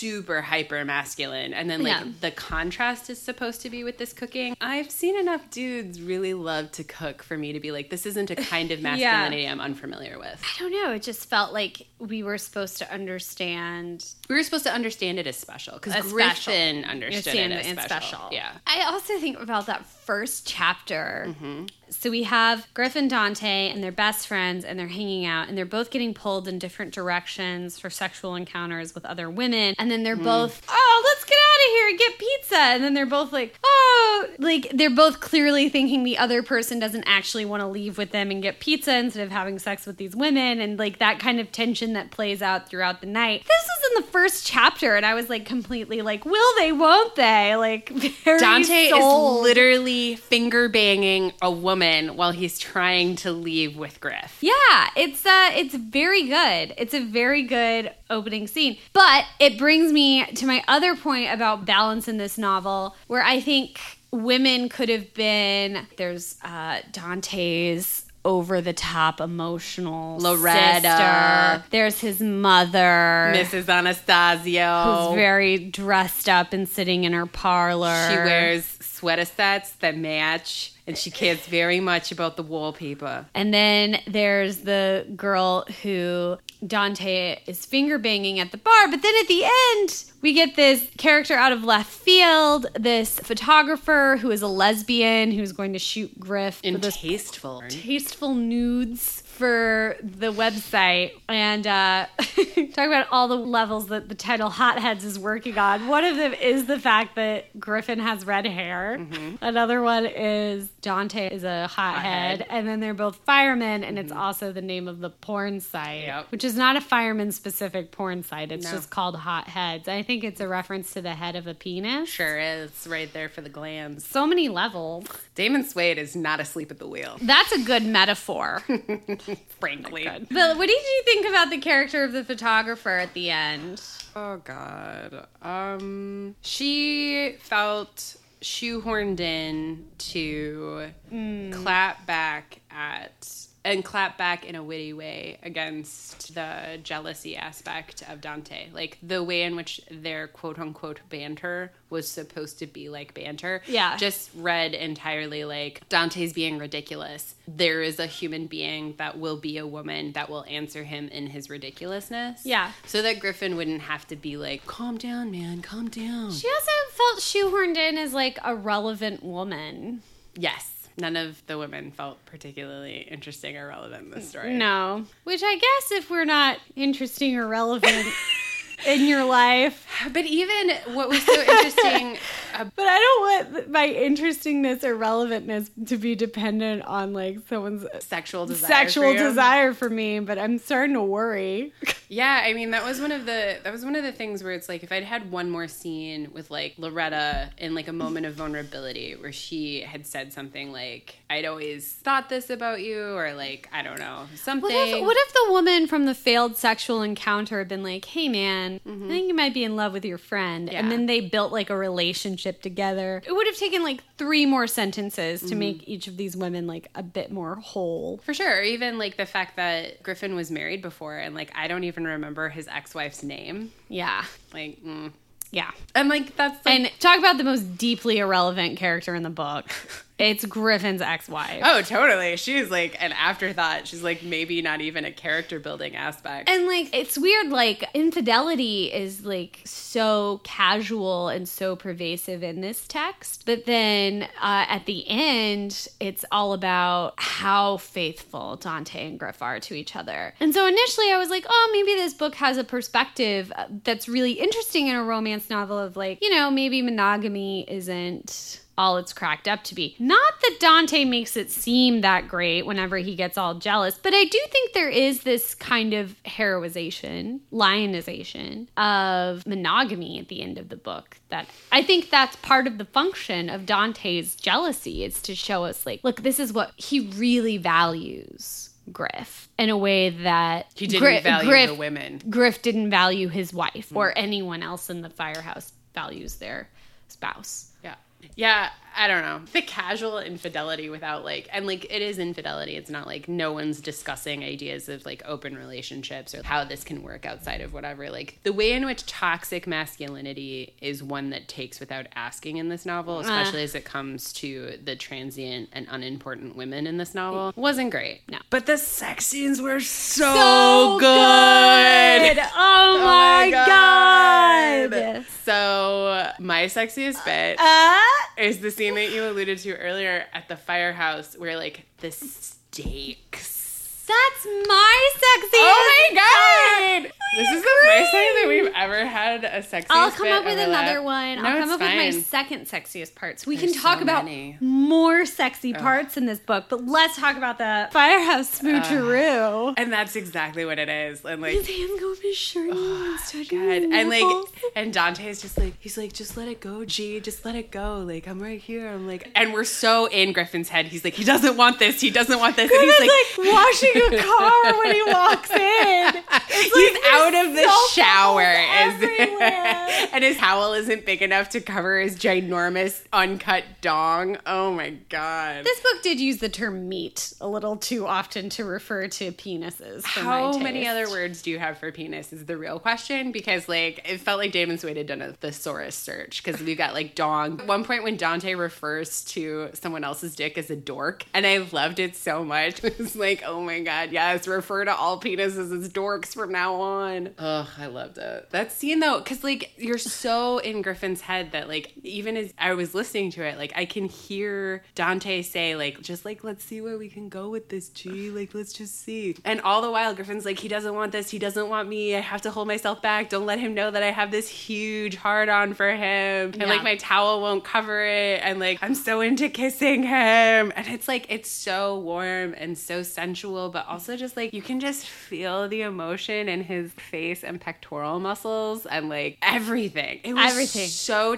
A: super hyper masculine and then like
B: Yeah.
A: the contrast is supposed to be with this cooking i've seen enough dudes really love to cook for me to be like this isn't a kind of masculinity i'm unfamiliar with
B: I don't know. It just felt like we were supposed to understand
A: we were supposed to understand it as special because griffin
B: special.
A: understood it as
B: it as
A: special.
B: special.
A: yeah
B: I also think about that first chapter.
A: Mm-hmm.
B: So we have Griff and Dante, and they're best friends, and they're hanging out, and they're both getting pulled in different directions for sexual encounters with other women. And then they're
A: Mm.
B: both, oh, let's get of here and get pizza. And then they're both like, oh, like they're both clearly thinking the other person doesn't actually want to leave with them and get pizza instead of having sex with these women, and like that kind of tension that plays out throughout the night. This was in the first chapter, and I was like completely like, will they, won't they? Like, very
A: Dante
B: sold.
A: is literally finger banging a woman while he's trying to leave with Griff.
B: Yeah, it's uh it's very good. It's a very good opening scene. But it brings me to my other point about balance in this novel where I think women could have been there's uh Dante's over the top emotional
A: Loretta.
B: sister. There's his mother
A: Mrs. Anastasio.
B: who's very dressed up and sitting in her parlor.
A: She wears sweater sets that match, and she cares very much about the wallpaper.
B: And then there's the girl who Dante is finger banging at the bar. But then at the end, we get this character out of left field, this photographer who is a lesbian who's going to shoot Griff for
A: In tasteful.
B: tasteful nudes for the website and uh, talk about all the levels that the title Hotheads is working on. One of them is the fact that Griffin has red hair. Another one is Dante is a hothead,
A: Hothead.
B: and then they're both firemen, and it's also the name of the porn site,
A: Yep.
B: which is not a fireman specific porn site. It's
A: No.
B: just called Hotheads. I think it's a reference to the head of a penis.
A: Sure is right there for the glans.
B: So many levels.
A: Damon Suede is not asleep at the wheel,
B: That's a good metaphor.
A: frankly.
B: But what did you think about the character of the photographer at the end?
A: Oh God. Um, she felt shoehorned in to clap back at and clap back in a witty way against the jealousy aspect of Dante. Like the way in which their quote unquote banter was supposed to be like banter.
B: Yeah.
A: Just read entirely like Dante's being ridiculous. There is a human being that will be a woman that will answer him in his ridiculousness.
B: Yeah.
A: So that Griffin wouldn't have to be like, calm down, man, calm down.
B: She also felt shoehorned in as like a relevant woman.
A: yes. None of the women felt particularly interesting or relevant in this story.
B: No. Which I guess if we're not interesting or relevant in your life.
A: But even what was so interesting
B: But I don't want my interestingness or relevantness to be dependent on like someone's
A: Sexual desire.
B: sexual
A: for
B: desire for me, but I'm starting to worry.
A: Yeah, I mean that was one of the that was one of the things where it's like if I'd had one more scene with like Loretta in like a moment of vulnerability where she had said something like I'd always thought this about you or like I don't know something.
B: What if, what if the woman from the failed sexual encounter had been like, "Hey, man, I think you might be in love with your friend,"
A: Yeah.
B: and then they built like a relationship together? It would have taken like three more sentences to make each of these women like a bit more whole.
A: For sure. Or even like the fact that Griffin was married before and like I don't even remember his ex wife's name.
B: Yeah,
A: Like, mm.
B: yeah.
A: and like that's like,
B: And talk about the most deeply irrelevant character in the book. It's Griffin's ex-wife.
A: oh, totally. She's like an afterthought. She's like maybe not even a character building aspect.
B: And like it's weird like infidelity is like so casual and so pervasive in this text but then uh, at the end it's all about how faithful Dante and Griff are to each other. And so initially I was like, "Oh, maybe this book has a perspective uh, that's really interesting in a romance novel of like, you know, maybe monogamy isn't all it's cracked up to be. Not that Dante makes it seem that great whenever he gets all jealous, but I do think there is this kind of heroization, lionization of monogamy at the end of the book that I think that's part of the function of Dante's jealousy is to show us like, look, this is what he really values. Griff in a way that
A: he didn't
B: Griff,
A: value
B: Griff,
A: the women.
B: Griff didn't value his wife or mm. anyone else in the firehouse values their spouse.
A: Yeah. I don't know. The casual infidelity without like and like it is infidelity. It's not like no one's discussing ideas of like open relationships or how this can work outside of whatever. Like the way in which toxic masculinity is one that takes without asking in this novel, especially as it comes to the transient and unimportant women in this novel, wasn't great.
B: No.
A: But the sex scenes were so,
B: So
A: good.
B: Oh, my
A: my
B: god.
A: God. So my sexiest bit
B: Uh,
A: is the scene that you alluded to earlier at the firehouse where like the steaks.
B: That's my sexy.
A: Oh my god! Oh, this is the first time that we've ever had a sexy.
B: I'll come up with another one.
A: No,
B: I'll come up with my second sexiest parts. We
A: There's
B: can talk
A: so
B: about
A: many.
B: more sexy parts in this book, but let's talk about the firehouse smoocheroo.
A: And that's exactly what it is. And like
B: His hands go up his shirt and touching
A: God. And like and Dante's just like he's like, just let it go, G, just let it go. Like I'm right here. I'm like and we're so in Griffin's head. He's like, he doesn't want this, he doesn't want this. And he's
B: Griffin's
A: like,
B: like, washing a car when he walks in. It's
A: he's
B: like
A: out of the shower is and his howl isn't big enough to cover his ginormous uncut dong. Oh my god.
B: This book did use the term meat a little too often to refer to penises. For
A: How many other words do you have for penis is the real question because like it felt like Damon Suede had done a thesaurus search because we got like dong. At one point when Dante refers to someone else's dick as a dork and I loved it so much. It was like, oh my god, yes, refer to all penises as dorks from now on. Ugh, I loved it. That scene though, because like you're so in Griffin's head that like even as I was listening to it, like I can hear Dante say like just like let's see where we can go with this G, like let's just see. And all the while Griffin's like he doesn't want this, he doesn't want me. I have to hold myself back. Don't let him know that I have this huge hard on for him. And
B: Yeah.
A: like my towel won't cover it and like I'm so into kissing him. And it's like it's so warm and so sensual, but also just like you can just feel the emotion in his face and pectoral muscles and like everything. It was
B: Everything.
A: so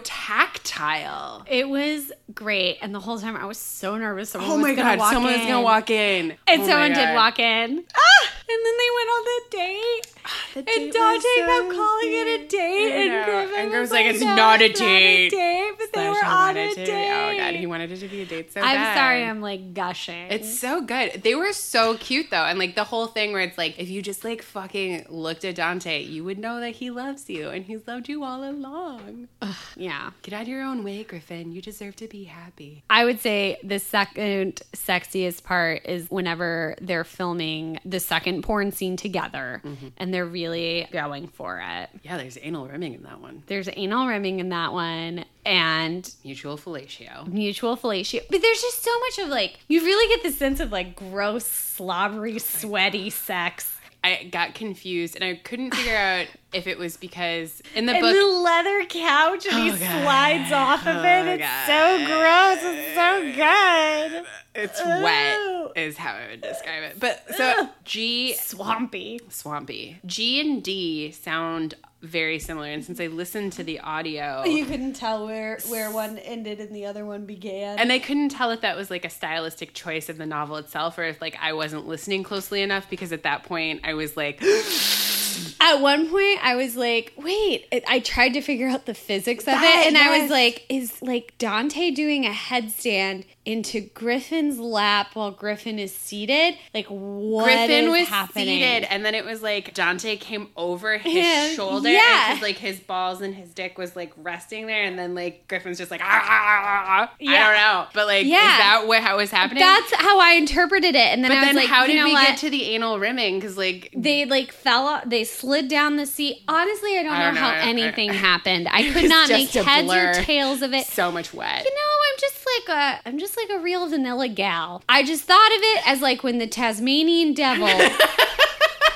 A: tactile.
B: It was great, and the whole time I was so nervous. Someone
A: Oh my god, someone
B: in.
A: was gonna walk in.
B: and
A: Oh
B: someone did walk in. Ah! And then they went on the date.
A: The
B: And
A: date
B: Dante
A: was so
B: kept calling it a date, and. Griffin
A: And
B: was
A: like, "It's
B: "No,
A: not a date."
B: date." But they were on a
A: to-
B: date.
A: Oh god, he wanted it to be a date so
B: I'm
A: bad.
B: sorry, I'm like gushing.
A: It's so good. They were so cute though. And like the whole thing where it's like, if you just like fucking looked at Dante, you would know that he loves you and he's loved you all along.
B: yeah.
A: Get out of your own way, Griffin. You deserve to be happy.
B: I would say the second sexiest part is whenever they're filming the second porn scene together
A: Mm-hmm.
B: and they're really going for it.
A: Yeah, there's anal rimming in that one.
B: There's anal rimming in that one and
A: Mutual fellatio.
B: mutual fellatio. But there's just so much of like, you really get the sense of like gross, slobbery, oh sweaty sex
A: I got confused and I couldn't figure out if it was because in the
B: and
A: book
B: the leather couch, and he
A: Oh, God.
B: slides off of
A: Oh,
B: it. It's oh,
A: God.
B: so gross. It's so good.
A: it's
B: Ew.
A: wet is how I would describe it. But so. G
B: Swampy.
A: swampy. G and D sound very similar and since I listened to the audio
B: You couldn't tell where where one ended and the other one began.
A: and I couldn't tell if that was like a stylistic choice of the novel itself or if like I wasn't listening closely enough because at that point I was like
B: At one point, I was like, "Wait!" I tried to figure out the physics of
A: That-
B: it, and I was like, "Is like Dante doing a headstand into Griffin's lap while Griffin is seated? Like, what
A: Griffin
B: is
A: was
B: happening?"
A: seated, and then it was like Dante came over his
B: Yeah,
A: shoulder,
B: yeah.
A: like his balls and his dick was like resting there, and then like Griffin's just like, ah, ah, ah, ah.
B: Yeah.
A: I don't know, but like,
B: Yeah.
A: is that what how was happening?
B: That's how I interpreted it, and then
A: but
B: I was
A: then
B: like,
A: how did we
B: what?
A: get to the anal rimming? Because like,
B: they like fell off they slid down the seat honestly i don't,
A: I
B: know,
A: don't know.
B: how
A: I- I-
B: anything happened i could not make heads or tails of it
A: so much wet.
B: you know i'm just like a i'm just like a real vanilla gal. I just thought of it as like when the tasmanian devil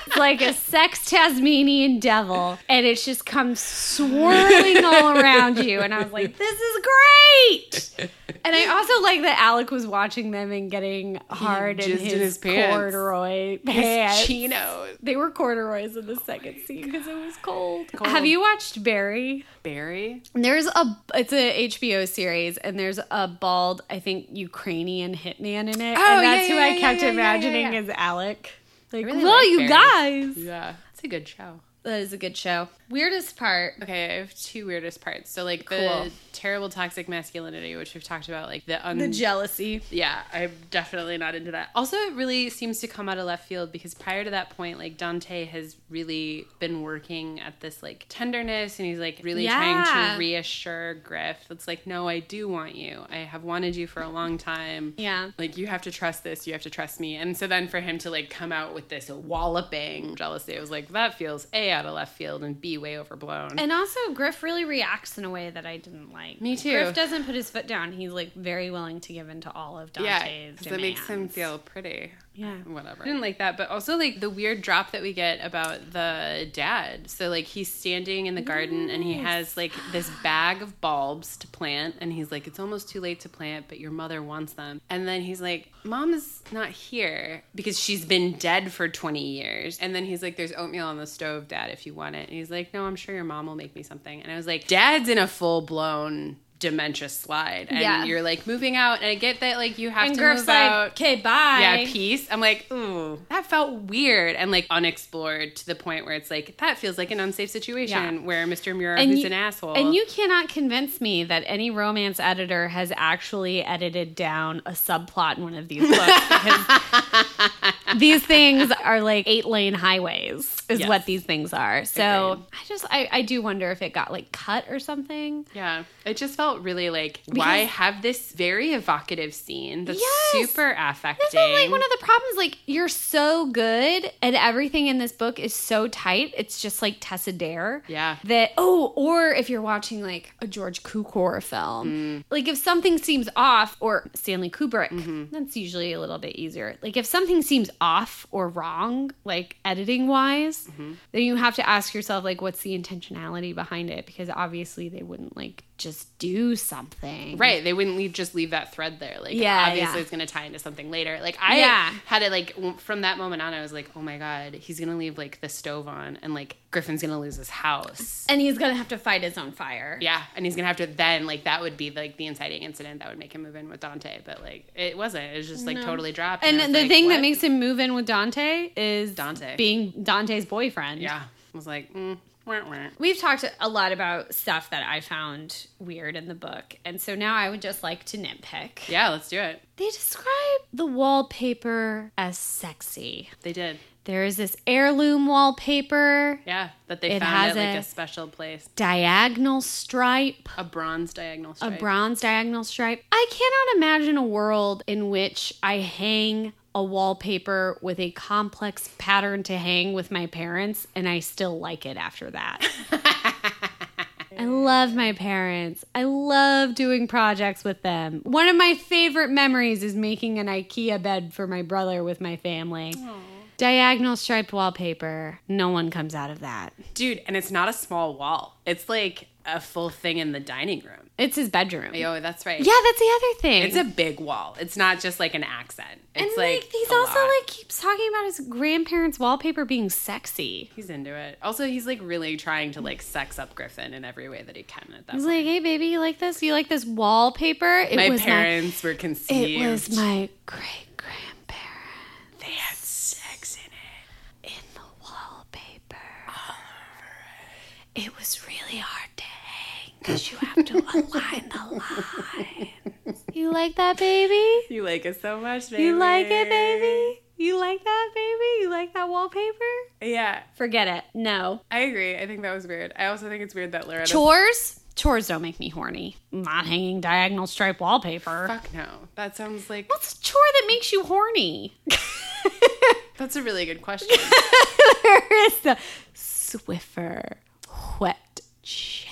B: it's like a sex tasmanian devil and it just comes swirling all around you and i was like this is great and i also like that alec was watching them and getting hard in his,
A: in his pants.
B: corduroy
A: His
B: pants
A: chinos.
B: they were corduroys in the oh second scene because it was cold.
A: Cold.
B: Have you watched Barry?
A: Barry.
B: There's a it's a HBO series and there's a bald I think Ukrainian hitman in it.
A: Oh,
B: and that's
A: yeah,
B: who
A: yeah,
B: I
A: yeah,
B: kept imagining as Alec. Like,
A: really
B: well,
A: like
B: you
A: Barry.
B: guys.
A: Yeah, it's a good show.
B: That is a good show. Weirdest part.
A: Okay, I have two weirdest parts. So like
B: Cool.
A: the terrible toxic masculinity, which we've talked about, like the un-
B: The jealousy.
A: yeah, I'm definitely not into that. Also, it really seems to come out of left field because prior to that point, like Dante has really been working at this like tenderness and he's like really trying to reassure Griff. It's like, no, I do want you. I have wanted you for a long time.
B: Yeah.
A: Like you have to trust this, you have to trust me. And so then for him to like come out with this walloping jealousy, I was like, that feels A out of left field and B way overblown.
B: And also, Griff really reacts in a way that I didn't like.
A: Me too.
B: Griff doesn't put his foot down. He's like very willing to give in to all of Dante's
A: yeah, it makes him feel pretty.
B: Yeah.
A: whatever. I didn't like that, but also like the weird drop that we get about the dad. So like he's standing in the garden and he has like this bag of bulbs to plant and he's like it's almost too late to plant, but your mother wants them. And then he's like mom is not here because she's been dead for 20 years. And then he's like there's oatmeal on the stove, dad, if you want it. And he's like no, I'm sure your mom will make me something. And I was like dad's in a full-blown dementia slide and
B: Yeah.
A: you're like moving out and I get that like you have
B: And
A: to move
B: like,
A: out
B: okay, bye.
A: yeah, peace. I'm like, ooh, that felt weird and like unexplored to the point where it's like that feels like an unsafe situation
B: Yeah.
A: where Mr. Who's
B: you-
A: an asshole,
B: And you cannot convince me that any romance editor has actually edited down a subplot in one of these books because these things are like eight lane highways is
A: Yes.
B: what these things are. So
A: Agreed.
B: I just I, I do wonder if it got like cut or something.
A: yeah, it just felt really like why have this very evocative scene that's
B: Yes!
A: super affecting.
B: This is like one of the problems. Like you're so good, and everything in this book is so tight. It's just like Tessa Dare.
A: Yeah.
B: That oh, or if you're watching like a George Cukor film, mm. like if something seems off, or Stanley Kubrick, mm-hmm. that's usually a little bit easier. Like if something seems off or wrong, like editing wise, mm-hmm. then you have to ask yourself like, what's the intentionality behind it? Because obviously they wouldn't like just do something,
A: Right, they wouldn't leave, just leave that thread there. Like,
B: Yeah,
A: obviously,
B: yeah.
A: it's going to tie into something later. Like, I
B: Yeah.
A: had it like from that moment on. I was like, oh my god, he's going to leave like the stove on, and like Griffin's going to lose his house.
B: And he's gonna have to fight his own fire.
A: Yeah, and he's gonna have to then like that would be like the inciting incident that would make him move in with Dante, but like it wasn't. It was just like totally dropped.
B: And
A: was
B: the
A: like,
B: thing that makes him move in with Dante is
A: Dante.
B: being Dante's boyfriend.
A: yeah, I was like, mm.
B: We've talked a lot about stuff that I found weird in the book. And so now I would just like to nitpick.
A: yeah, let's do it.
B: They describe the wallpaper as sexy.
A: They did.
B: There is this heirloom wallpaper,
A: Yeah, that they
B: It
A: found at like
B: a-
A: a special place,
B: diagonal stripe.
A: a bronze diagonal
B: a bronze diagonal stripe. I cannot imagine a world in which I hang a wallpaper with a complex pattern to hang with my parents and I still like it after that. I love my parents. I love doing projects with them. One of my favorite memories is making an IKEA bed for my brother with my family. Diagonal striped wallpaper. No one comes out of that.
A: Dude, and it's not a small wall. It's like a full thing in the dining room.
B: It's his bedroom.
A: Oh, that's right.
B: Yeah, that's the other thing.
A: It's a big wall. It's not just like an accent. It's
B: and
A: like,
B: like, he's also
A: lot.
B: like keeps talking about his grandparents' wallpaper being sexy.
A: he's into it. Also, he's like really trying to like sex up Griffin in every way that he can at that
B: He's
A: point.
B: like, "Hey, baby, you like this? You like this wallpaper? It
A: my
B: was
A: parents were
B: my,
A: conceived.
B: it was my great grandparents
A: they had sex in it.
B: in the wallpaper. It was really hard because you have to align the lines. You like that, baby?
A: You like it so much, baby.
B: You like it, baby? You like that, baby? You like that wallpaper?
A: Yeah,
B: Forget it. No.
A: I agree. I think that was weird. I also think it's weird that Loretta.
B: Chores? Chores don't make me horny. Not hanging diagonal stripe wallpaper.
A: Fuck no. That sounds like
B: What's a chore that makes you horny?
A: that's a really good question.
B: Where is the Swiffer wet jet?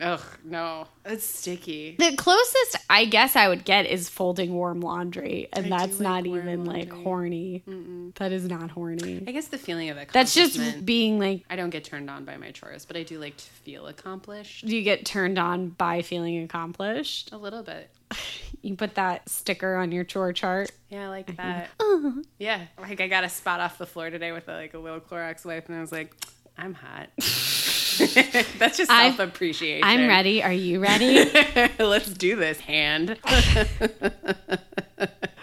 A: Ugh, no, it's sticky.
B: The closest I guess I would get is folding warm laundry, and
A: I
B: that's
A: like
B: not
A: warm
B: even like
A: laundry.
B: horny. That is not horny.
A: I guess the feeling of it.
B: That's just being like
A: I don't get turned on by my chores, but I do like to feel accomplished Do
B: you get turned on by feeling accomplished.
A: a little bit.
B: You put that sticker on your chore chart.
A: Yeah, I like that. Uh-huh. Yeah, like I got a spot off the floor today with a, like a little Clorox wipe, and I was like, I'm hot. That's just self appreciation.
B: I'm ready. Are you ready?
A: Let's do this, hand.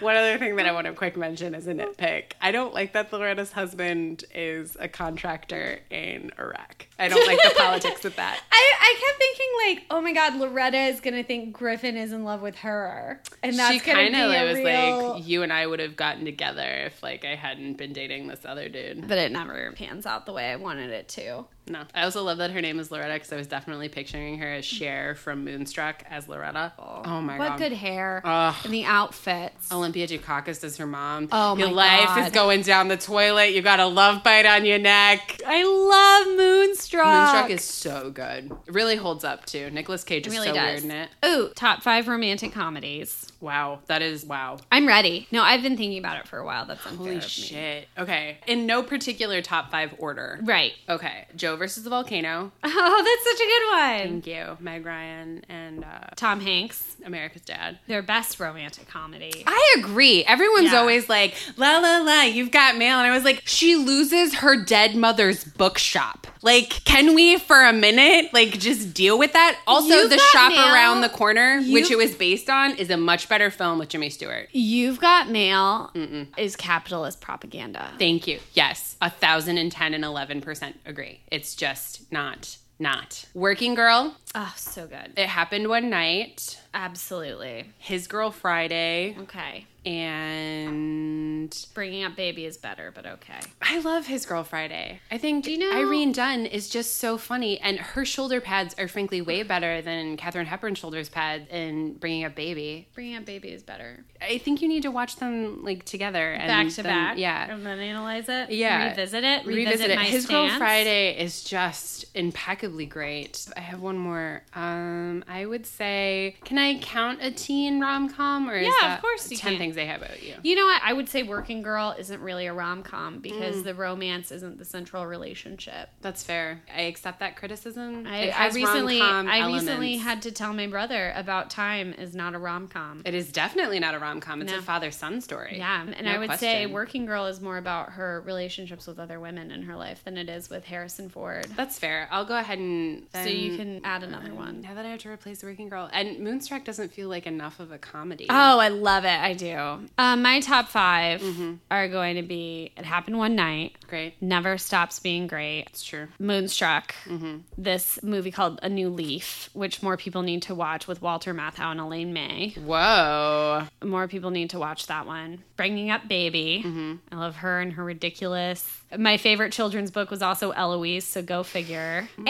A: One other thing that I want to quick mention is a nitpick. I don't like that Loretta's husband is a contractor in Iraq. I don't like the politics of that.
B: I, I kept thinking like, oh my god, Loretta is gonna think Griffin is in love with her, and that's
A: she kind of was
B: real.
A: like, you and I would have gotten together if like I hadn't been dating this other dude.
B: but it never pans out the way I wanted it to.
A: No, I also love that her name is Loretta because I was definitely picturing her as Cher from Moonstruck as Loretta. Oh my
B: what
A: god, What
B: good hair
A: Ugh.
B: and the outfits.
A: Olympia Dukakis as her mom.
B: Oh
A: your
B: my
A: life is going down the toilet. You got a love bite on your neck.
B: I love Moonstruck.
A: Moonstruck is so good. It really holds up too. Nicolas Cage is
B: really
A: so
B: does.
A: weird in it.
B: Ooh, top five romantic comedies.
A: Wow, that is wow.
B: I'm ready. No, I've been thinking about it for a while. That's unfair
A: Holy
B: of me.
A: shit. Okay, in no particular top five order.
B: Right.
A: Okay, Joe versus the volcano.
B: Oh, that's such a good one.
A: Thank you, Meg Ryan and uh,
B: Tom Hanks,
A: America's Dad.
B: their best romantic comedy.
A: I agree. Everyone's
B: Yeah.
A: always like, la la la, you've got mail. And I was like, she loses her dead mother's bookshop. Like, can we for a minute, like, just deal with that? Also,
B: You've
A: The Shop
B: Mail-
A: Around the Corner, which
B: You've-
A: it was based on, is a much better film with Jimmy Stewart.
B: You've Got Mail is capitalist propaganda.
A: Thank you. Yes, a thousand and ten and eleven percent agree. It's just not, not. Working Girl,
B: Oh, so good.
A: it happened one night.
B: Absolutely.
A: His Girl Friday,
B: Okay.
A: and
B: Bringing Up Baby is better, but okay.
A: I love His Girl Friday. I think
B: you know-
A: Irene Dunne is just so funny, and her shoulder pads are frankly way better than Katharine Hepburn's shoulders pads in Bringing Up Baby.
B: Bringing Up Baby is better.
A: I think you need to watch them like together and
B: Back to
A: then-
B: back.
A: Yeah,
B: And then analyze it.
A: Yeah.
B: Revisit it. Revisit,
A: revisit it. His Girl. Friday is just impeccably great. I have one more. Um, I would say, can I count a teen rom com or is
B: Yeah, of course you
A: ten
B: can.
A: things I have about you?
B: You know what? I would say Working Girl isn't really a rom com
A: Mm.
B: because the romance isn't the central relationship.
A: That's fair. I accept that criticism.
B: I, I recently, I recently had to tell my brother about Time is not a rom com.
A: It is definitely not a rom com. It's
B: No.
A: a father son story.
B: Yeah, and
A: No
B: I would say. Working Girl is more about her relationships with other women in her life than it is with Harrison Ford.
A: That's fair. I'll go ahead and.
B: So you can add another one.
A: Now that I have to replace the Working Girl, and Moonstruck doesn't feel like enough of a comedy.
B: Oh, I love it. I do. Um, my top 5
A: Mm-hmm.
B: are going to be It Happened One Night,
A: great.
B: Never Stops Being Great,
A: It's true.
B: Moonstruck,
A: Mm-hmm.
B: this movie called A New Leaf, which more people need to watch with Walter Matthau and Elaine May.
A: Whoa.
B: More people need to watch that one. Bringing Up Baby.
A: Mm-hmm.
B: I love her and her ridiculous. My favorite children's book was also Eloise, so go figure.
A: Mm-hmm.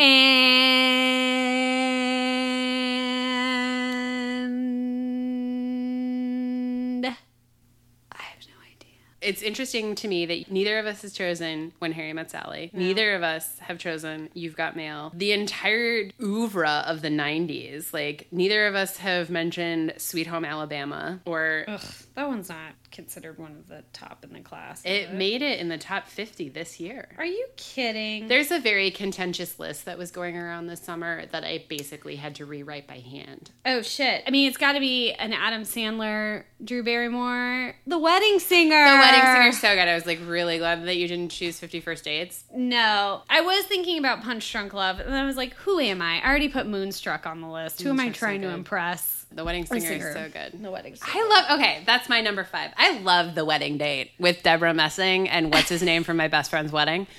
B: And I have no idea.
A: It's interesting to me that neither of us has chosen When Harry Met Sally. Neither of us have chosen You've Got Mail. The entire oeuvre of the 90s, like, neither of us have mentioned Sweet Home Alabama or.
B: Ugh, that one's not considered one of the top in the class.
A: It made it in the top 50 this year.
B: Are you kidding?
A: There's a very contentious list that was going around this summer that I basically had to rewrite by hand.
B: Oh shit! I mean, it's got to be an Adam Sandler, Drew Barrymore, The Wedding Singer.
A: The Wedding Singer's so good. I was like really glad that you didn't choose 50 First Dates.
B: No, I was thinking about Punch Drunk Love, and I was like, who am I? I already put Moonstruck on the list. Who am I
A: Moonstruck's so
B: trying to impress?
A: The Wedding Singer,
B: Singer.
A: is so good.
B: The Wedding Singer.
A: I love. Okay, that's my number five. I love the wedding date with Debra Messing and what's his name from my best friend's wedding.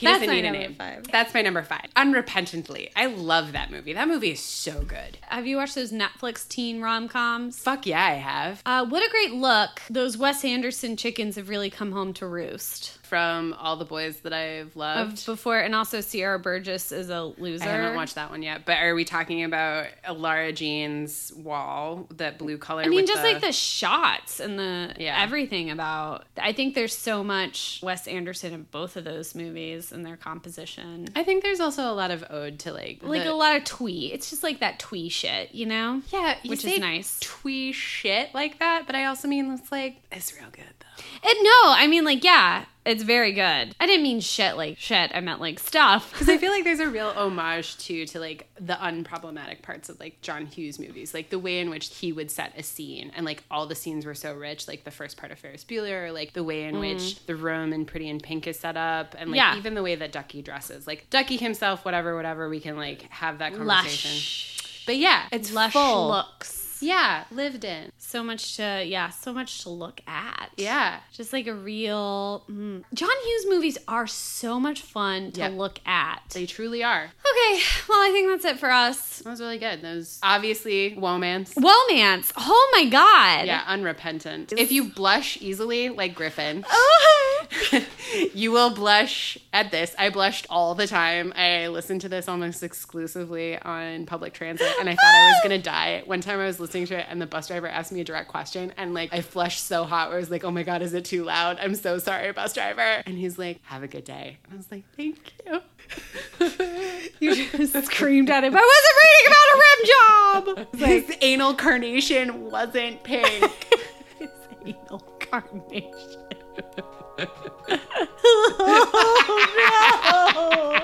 A: He
B: That's
A: doesn't need a name.
B: five.
A: That's my number five. Unrepentantly, I love that movie. That movie is so good.
B: Have you watched those Netflix teen rom coms?
A: Fuck yeah, I have.
B: Uh, what a great look! Those Wes Anderson chickens have really come home to roost.
A: From all the boys that I've loved.
B: Of before, and also Sierra Burgess is a loser.
A: I haven't watched that one yet, but are we talking about Lara Jean's wall, that blue color?
B: I mean, just like the shots and the
A: Yeah.
B: everything about. I think there's so much Wes Anderson in both of those movies and their composition.
A: I think there's also a lot of ode to like
B: Like
A: the-
B: a lot of twee. It's just like that twee shit, you know?
A: Yeah, you
B: Which is nice.
A: Twee shit like that, but I also mean it's like it's real good.
B: And no, I mean like yeah, it's very good. I didn't mean shit like shit. I meant like stuff.
A: Because I feel like there's a real homage too to like the unproblematic parts of like John Hughes movies, like the way in which he would set a scene, and like all the scenes were so rich, like the first part of Ferris Bueller, or like the way in mm-hmm. which the room in Pretty in Pink is set up, and like
B: Yeah.
A: even the way that Ducky dresses, like Ducky himself, whatever, whatever, we can like have that conversation.
B: Lush,
A: But yeah, it's
B: lush
A: full.
B: looks.
A: Yeah, lived in.
B: So much to yeah, so much to look at.
A: Yeah.
B: just like a real mm. John Hughes movies are so much fun to
A: Yep.
B: look at.
A: They truly are.
B: Okay, well I think that's it for us.
A: That was really good. Those obviously womance.
B: Womance. Oh my god.
A: Yeah, unrepentant. If you blush easily, like Griffin,
B: Oh.
A: you will blush at this. I blushed all the time. I listened to this almost exclusively on public transit, and I thought I was gonna die. One time I was listening to it, and the bus driver asked me a direct question, and like I flushed so hot, where I was like, "Oh my god, is it too loud? I'm so sorry, bus driver." And he's like, "Have a good day." And I was like, "Thank you."
B: you just screamed at him. I wasn't reading about a rim job.
A: His anal carnation wasn't pink.
B: His anal carnation. Oh no!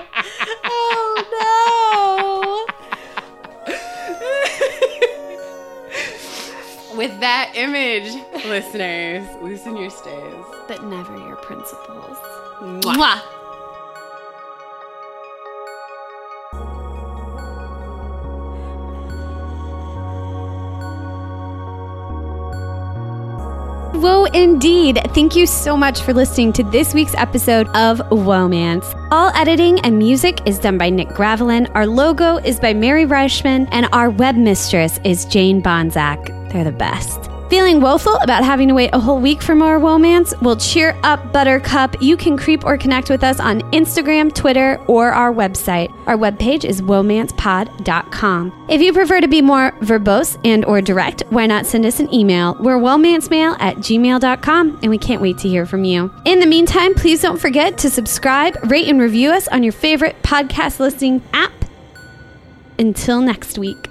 B: Oh no!
A: With that image, listeners, loosen your stays.
B: But never your principles.
A: Mwah.
B: Mwah. Whoa, indeed. Thank you so much for listening to this week's episode of Womance. All editing and music is done by Nick Gravelin. Our logo is by Mary Reichman, and our web mistress is Jane Bonzak. They're the best. Feeling woeful about having to wait a whole week for more Womance? Well, cheer up, Buttercup. You can creep or connect with us on Instagram, Twitter, or our website. Our webpage is womancepod.com. If you prefer to be more verbose and or direct, why not send us an email? We're womancemail at gmail.com, and we can't wait to hear from you. In the meantime, please don't forget to subscribe, rate, and review us on your favorite podcast listening app. Until next week.